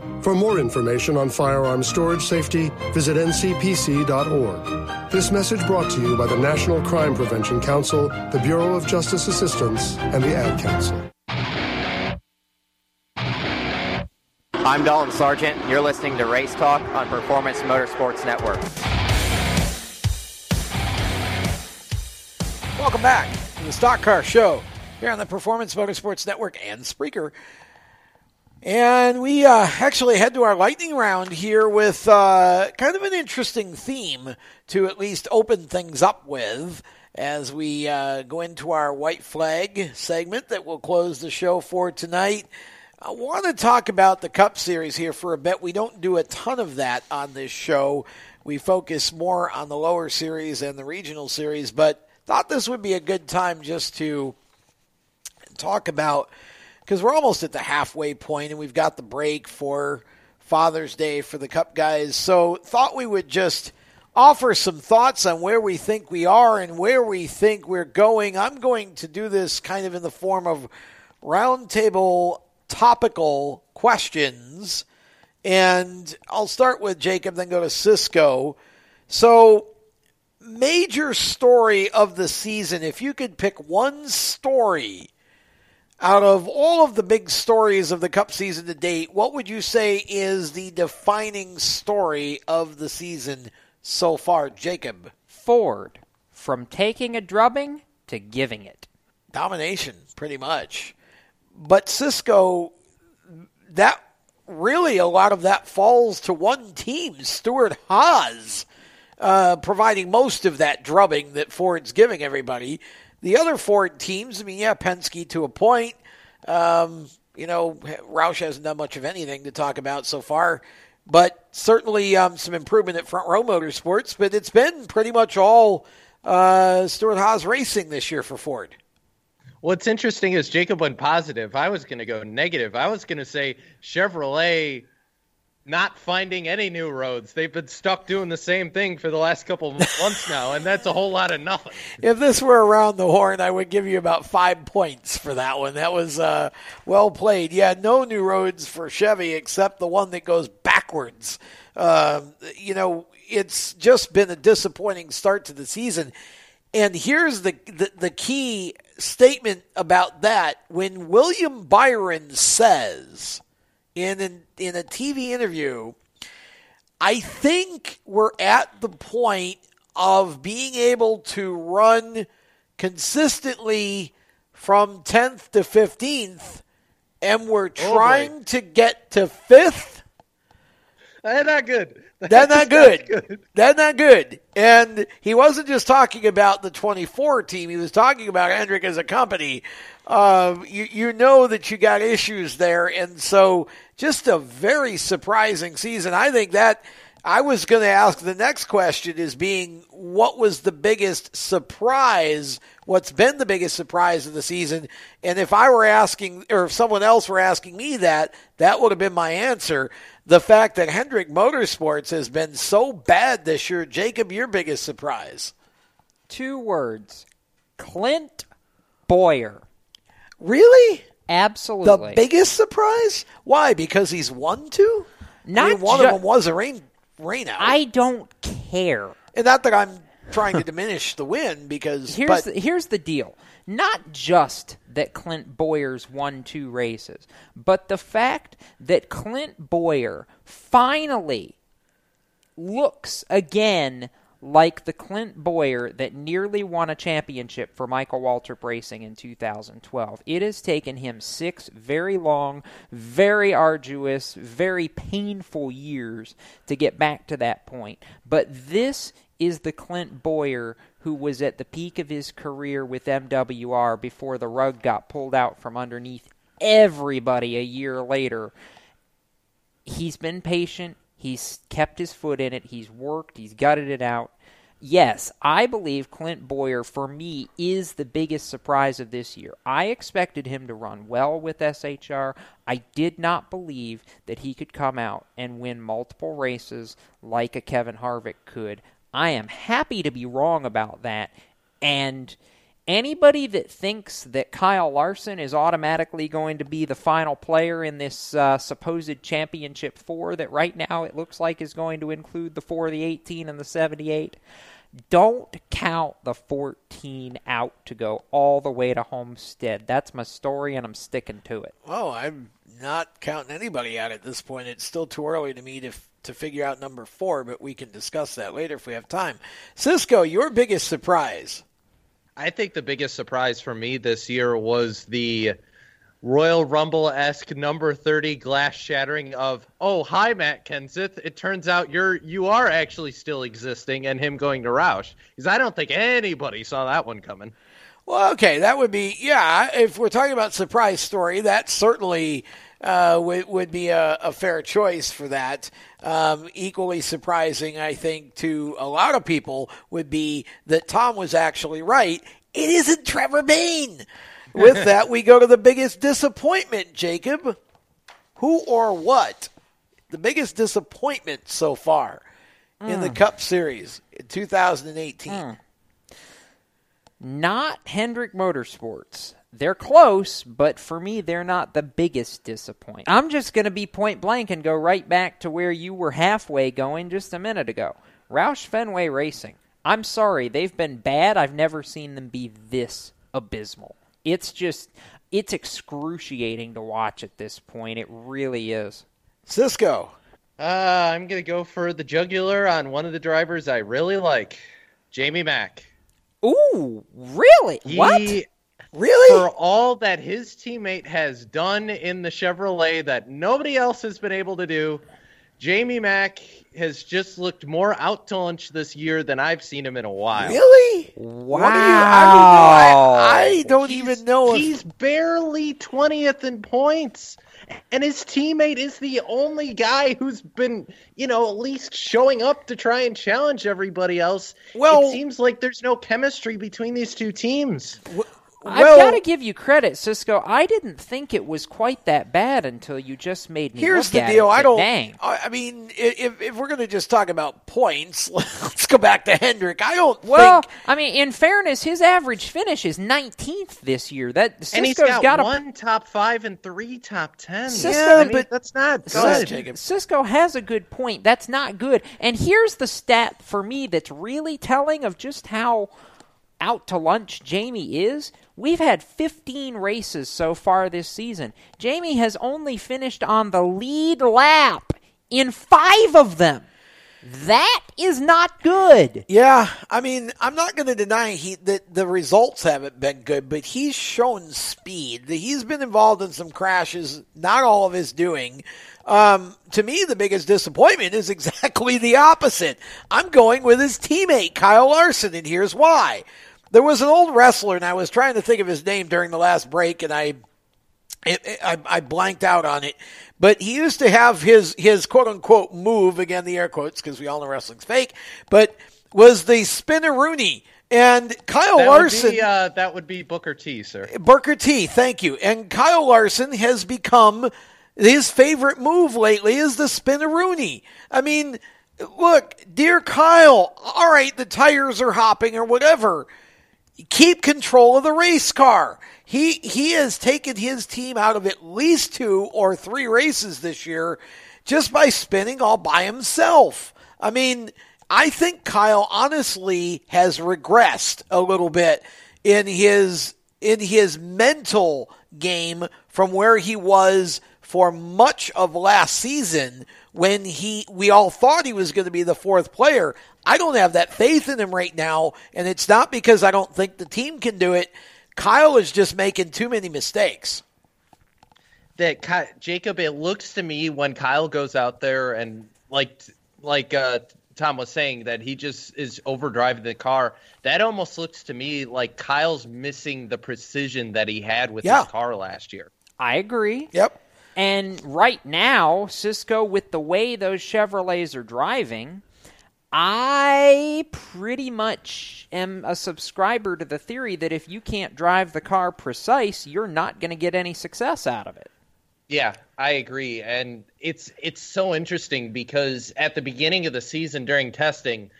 For more information on firearm storage safety, visit ncpc.org. This message brought to you by the National Crime Prevention Council, the Bureau of Justice Assistance, and the Ad Council. I'm Dalton Sargent. You're listening to Race Talk on Performance Motorsports Network. Welcome back to the Stock Car Show here on the Performance Motorsports Network and Spreaker. And we uh, actually head to our lightning round here with uh, kind of an interesting theme to at least open things up with as we uh, go into our white flag segment that will close the show for tonight. I want to talk about the Cup Series here for a bit. We don't do a ton of that on this show. We focus more on the lower series and the regional series, but thought this would be a good time just to talk about because we're almost at the halfway point and we've got the break for Father's Day for the Cup guys. So thought we would just offer some thoughts on where we think we are and where we think we're going. I'm going to do this kind of in the form of roundtable topical questions. And I'll start with Jacob, then go to Cisco. So, major story of the season, if you could pick one story out of all of the big stories of the Cup season to date, what would you say is the defining story of the season so far, Jacob? Ford, from taking a drubbing to giving it. Domination, pretty much. But Cisco, that really a lot of that falls to one team, Stewart Haas, uh, providing most of that drubbing that Ford's giving everybody. The other Ford teams, I mean, yeah, Penske to a point. Um, you know, Roush hasn't done much of anything to talk about so far, but certainly um, some improvement at Front Row Motorsports. But it's been pretty much all uh, Stewart Haas racing this year for Ford. What's interesting is Jacob went positive. I was going to go negative. I was going to say Chevrolet not finding any new roads. They've been stuck doing the same thing for the last couple of months now, and that's a whole lot of nothing. If this were around the horn, I would give you about five points for that one. That was uh, well played. Yeah, no new roads for Chevy except the one that goes backwards. Um, you know, it's just been a disappointing start to the season. And here's the, the, the key statement about that. When William Byron says in an, in a TV interview, I think we're at the point of being able to run consistently from 10th to 15th, and we're oh, trying oh to get to 5th. That's eh, not good. That's not good. good. That's not good. And he wasn't just talking about the 24 team. He was talking about Hendrick as a company. Uh, you, you know that you got issues there. And so just a very surprising season. I think that I was going to ask the next question is being what was the biggest surprise? What's been the biggest surprise of the season? And if I were asking, or if someone else were asking me that, that would have been my answer the fact that Hendrick Motorsports has been so bad this year. Jacob, your biggest surprise? Two words Clint Bowyer. Really? Absolutely. The biggest surprise? Why? Because he's won two? Not I mean, one ju- of them was a rain rain out. I don't care. And not that I'm trying to diminish the win because here's but, the, here's the deal. Not just that Clint Bowyer's won two races, but the fact that Clint Bowyer finally looks again like the Clint Bowyer that nearly won a championship for Michael Waltrip Racing in 2012. It has taken him six very long, very arduous, very painful years to get back to that point. But this is the Clint Bowyer who was at the peak of his career with MWR before the rug got pulled out from underneath everybody a year later. He's been patient. He's kept his foot in it. He's worked. He's gutted it out. Yes, I believe Clint Bowyer, for me, is the biggest surprise of this year. I expected him to run well with SHR. I did not believe that he could come out and win multiple races like a Kevin Harvick could. I am happy to be wrong about that. And anybody that thinks that Kyle Larson is automatically going to be the final player in this uh, supposed championship four that right now it looks like is going to include the four, the 18, and the 78, don't count the 14 out to go all the way to Homestead. That's my story, and I'm sticking to it. Oh, I'm not counting anybody out at this point. It's still too early to me to to figure out number four, but we can discuss that later if we have time. Cisco, your biggest surprise? I think the biggest surprise for me this year was the Royal Rumble esque number thirty glass shattering of oh hi Matt Kenseth. It turns out you're you are actually still existing and him going to Roush because I don't think anybody saw that one coming. Well, okay, that would be yeah. If we're talking about surprise story, that certainly uh, would, would be a, a, fair choice for that. Um, equally surprising, I think, to a lot of people would be that Tom was actually right. It isn't Trevor Bayne. With that, we go to the biggest disappointment, Jacob. Who or what? The biggest disappointment so far mm. in the Hmm. Cup Series in 2018. Mm. Not Hendrick Motorsports. They're close, but for me, they're not the biggest disappointment. I'm just going to be point blank and go right back to where you were halfway going just a minute ago. Roush Fenway Racing. I'm sorry, they've been bad. I've never seen them be this abysmal. It's just it's excruciating to watch at this point. It really is. Cisco. Uh, I'm gonna go for the jugular on one of the drivers I really like, Jamie Mack. Ooh, really? He- what? Really? For all that his teammate has done in the Chevrolet that nobody else has been able to do, Jamie Mack has just looked more out to lunch this year than I've seen him in a while. Really? Wow. What you, I don't know. I, I don't even know if He's barely 20th in points. And his teammate is the only guy who's been, you know, at least showing up to try and challenge everybody else. Well- it seems like there's no chemistry between these two teams. I've got to give you credit, Cisco. I didn't think it was quite that bad until you just made me. Here's look the at deal. It, I don't. Dang. I I mean, if if we're going to just talk about points, let's go back to Hendrick. I don't Well, think. I mean, in fairness, his average finish is 19th this year. That Cisco's and he's got, a one top five and three top ten. Cisco, I mean, but that's not Cis- good. Cisco has a good point. That's not good. And here's the stat for me that's really telling of just how out to lunch Jamie is. We've had 15 races so far this season. Jamie has only finished on the lead lap in five of them. That is not good. Yeah, I mean, I'm not going to deny he that the results haven't been good, but he's shown speed. He's been involved in some crashes, not all of his doing. Um, to me, the biggest disappointment is exactly the opposite. I'm going with his teammate Kyle Larson, and here's why. There was an old wrestler, and I was trying to think of his name during the last break, and I it, it- I, I blanked out on it. But he used to have his his quote unquote move again the air quotes because we all know wrestling's fake. But was the spinneroonie and Kyle that Larson. Would be, uh, that would be Booker T, sir. Booker T, thank you. And Kyle Larson has become his favorite move lately is the spinneroonie. I mean, look, dear Kyle, all right, the tires are hopping or whatever. Keep control of the race car. He he has taken his team out of at least two or three races this year just by spinning all by himself. I mean, I think Kyle honestly has regressed a little bit in his in his mental game from where he was for much of last season when he we all thought he was going to be the fourth player. I don't have that faith in him right now, and it's not because I don't think the team can do it. Kyle is just making too many mistakes. that Ky- Jacob, it looks to me when Kyle goes out there and like like uh, Tom was saying that he just is overdriving the car. That almost looks to me like Kyle's missing the precision that he had with Yeah. his car last year. I agree. Yep. And right now, Cisco, with the way those Chevrolets are driving, I pretty much am a subscriber to the theory that if you can't drive the car precise, you're not going to get any success out of it. Yeah, I agree, and it's it's so interesting because at the beginning of the season during testing,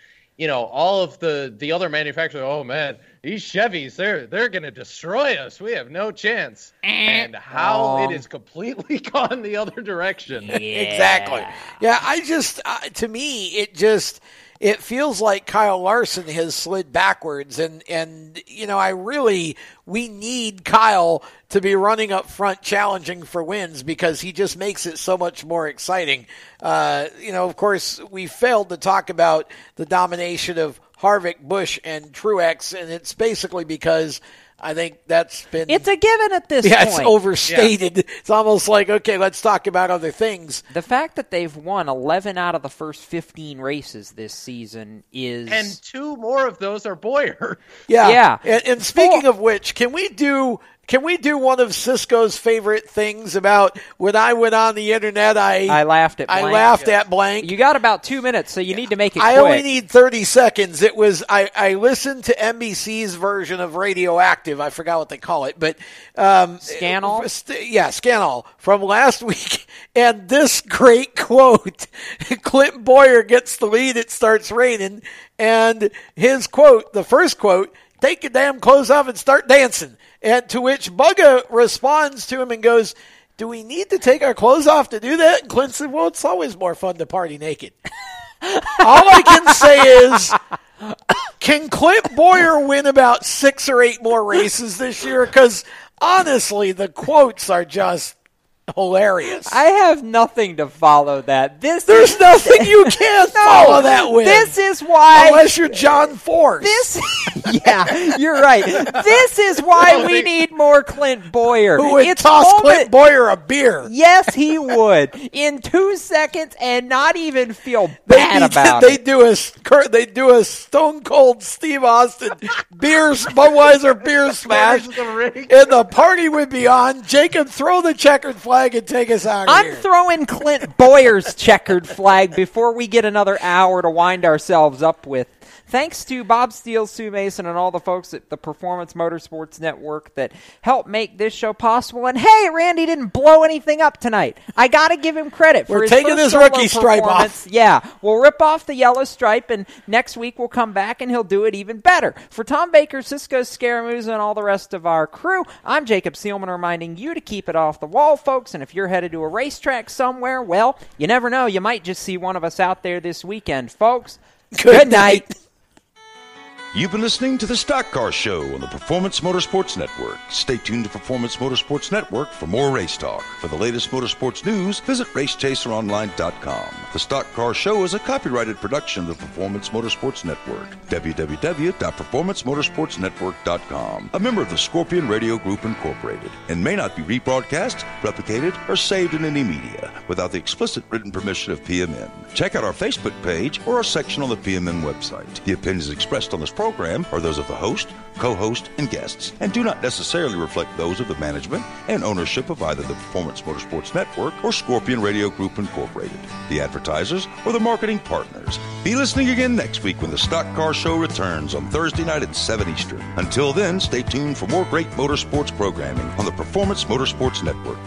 you know, all of the the other manufacturers, oh man, these Chevys, they're they're gonna destroy us. We have no chance. And how Wrong. it is completely gone the other direction. Exactly. Yeah, I just uh, to me it just it feels like Kyle Larson has slid backwards and and you know I really we need Kyle to be running up front challenging for wins because he just makes it so much more exciting. Uh, you know, of course, we failed to talk about the domination of Harvick, Busch, and Truex, and it's basically because I think that's been It's a given at this yeah, point. it's overstated. It's almost like okay, let's talk about other things. The fact that they've won 11 out of the first 15 races this season is And two more of those are Bowyer. Yeah. Yeah. And, and speaking of which, can we do can we do one of Cisco's favorite things about when I went on the internet? I I laughed at I blank. laughed at blank. You got about two minutes, so you need to make it I quick. only need 30 seconds. It was, I, I listened to NBC's version of Radioactive. I forgot what they call it, but, um, Scan All? st- yeah, Scan All from last week. And this great quote, Clint Bowyer gets the lead. It starts raining. And his quote, the first quote, take your damn clothes off and start dancing. And to which Bugga responds to him and goes, do we need to take our clothes off to do that? And Clint said, well, it's always more fun to party naked. All I can say is, can Clint Bowyer win about six or eight more races this year? Because honestly, the quotes are just hilarious. I have nothing to follow that. This There's is, nothing you can't No, follow that with. This is why Unless you're John Force. This, yeah, you're right. This is why we need more Clint Bowyer. Who would It's toss moment- Clint Bowyer a beer. Yes, he would in two seconds and not even feel They, bad about they it. do a they do a Stone Cold Steve Austin beer Budweiser beer smash, and the party would be on. Jacob, throw the checkered flag and take us out I'm here. throwing Clint Bowyer's checkered flag before we get another hour to wind ourselves up with. Thanks to Bob Steele, Sue Mason, and all the folks at the Performance Motorsports Network that helped make this show possible. And hey, Randy didn't blow anything up tonight. I got to give him credit for We're his taking his rookie stripe off. Yeah, we'll rip off the yellow stripe, and next week we'll come back and he'll do it even better. For Tom Baker, Cisco Scaramouche, and all the rest of our crew, I'm Jacob Seelman reminding you to keep it off the wall, folks. And if you're headed to a racetrack somewhere, well, you never know. You might just see one of us out there this weekend, folks. Good, night. You've been listening to the Stock Car Show on the Performance Motorsports Network. Stay tuned to Performance Motorsports Network for more race talk. For the latest motorsports news, visit racechaseronline.com. The Stock Car Show is a copyrighted production of the Performance Motorsports Network. www.performancemotorsportsnetwork.com. A member of the Scorpion Radio Group Incorporated and may not be rebroadcast, replicated, or saved in any media without the explicit written permission of PMN. Check out our Facebook page or our section on the PMN website. The opinions expressed on this program are those of the host, co-host, and guests, and do not necessarily reflect those of the management and ownership of either the Performance Motorsports Network or Scorpion Radio Group Incorporated, the advertisers, or the marketing partners. Be listening again next week when the Stock Car Show returns on Thursday night at 7 Eastern. Until then, stay tuned for more great motorsports programming on the Performance Motorsports Network.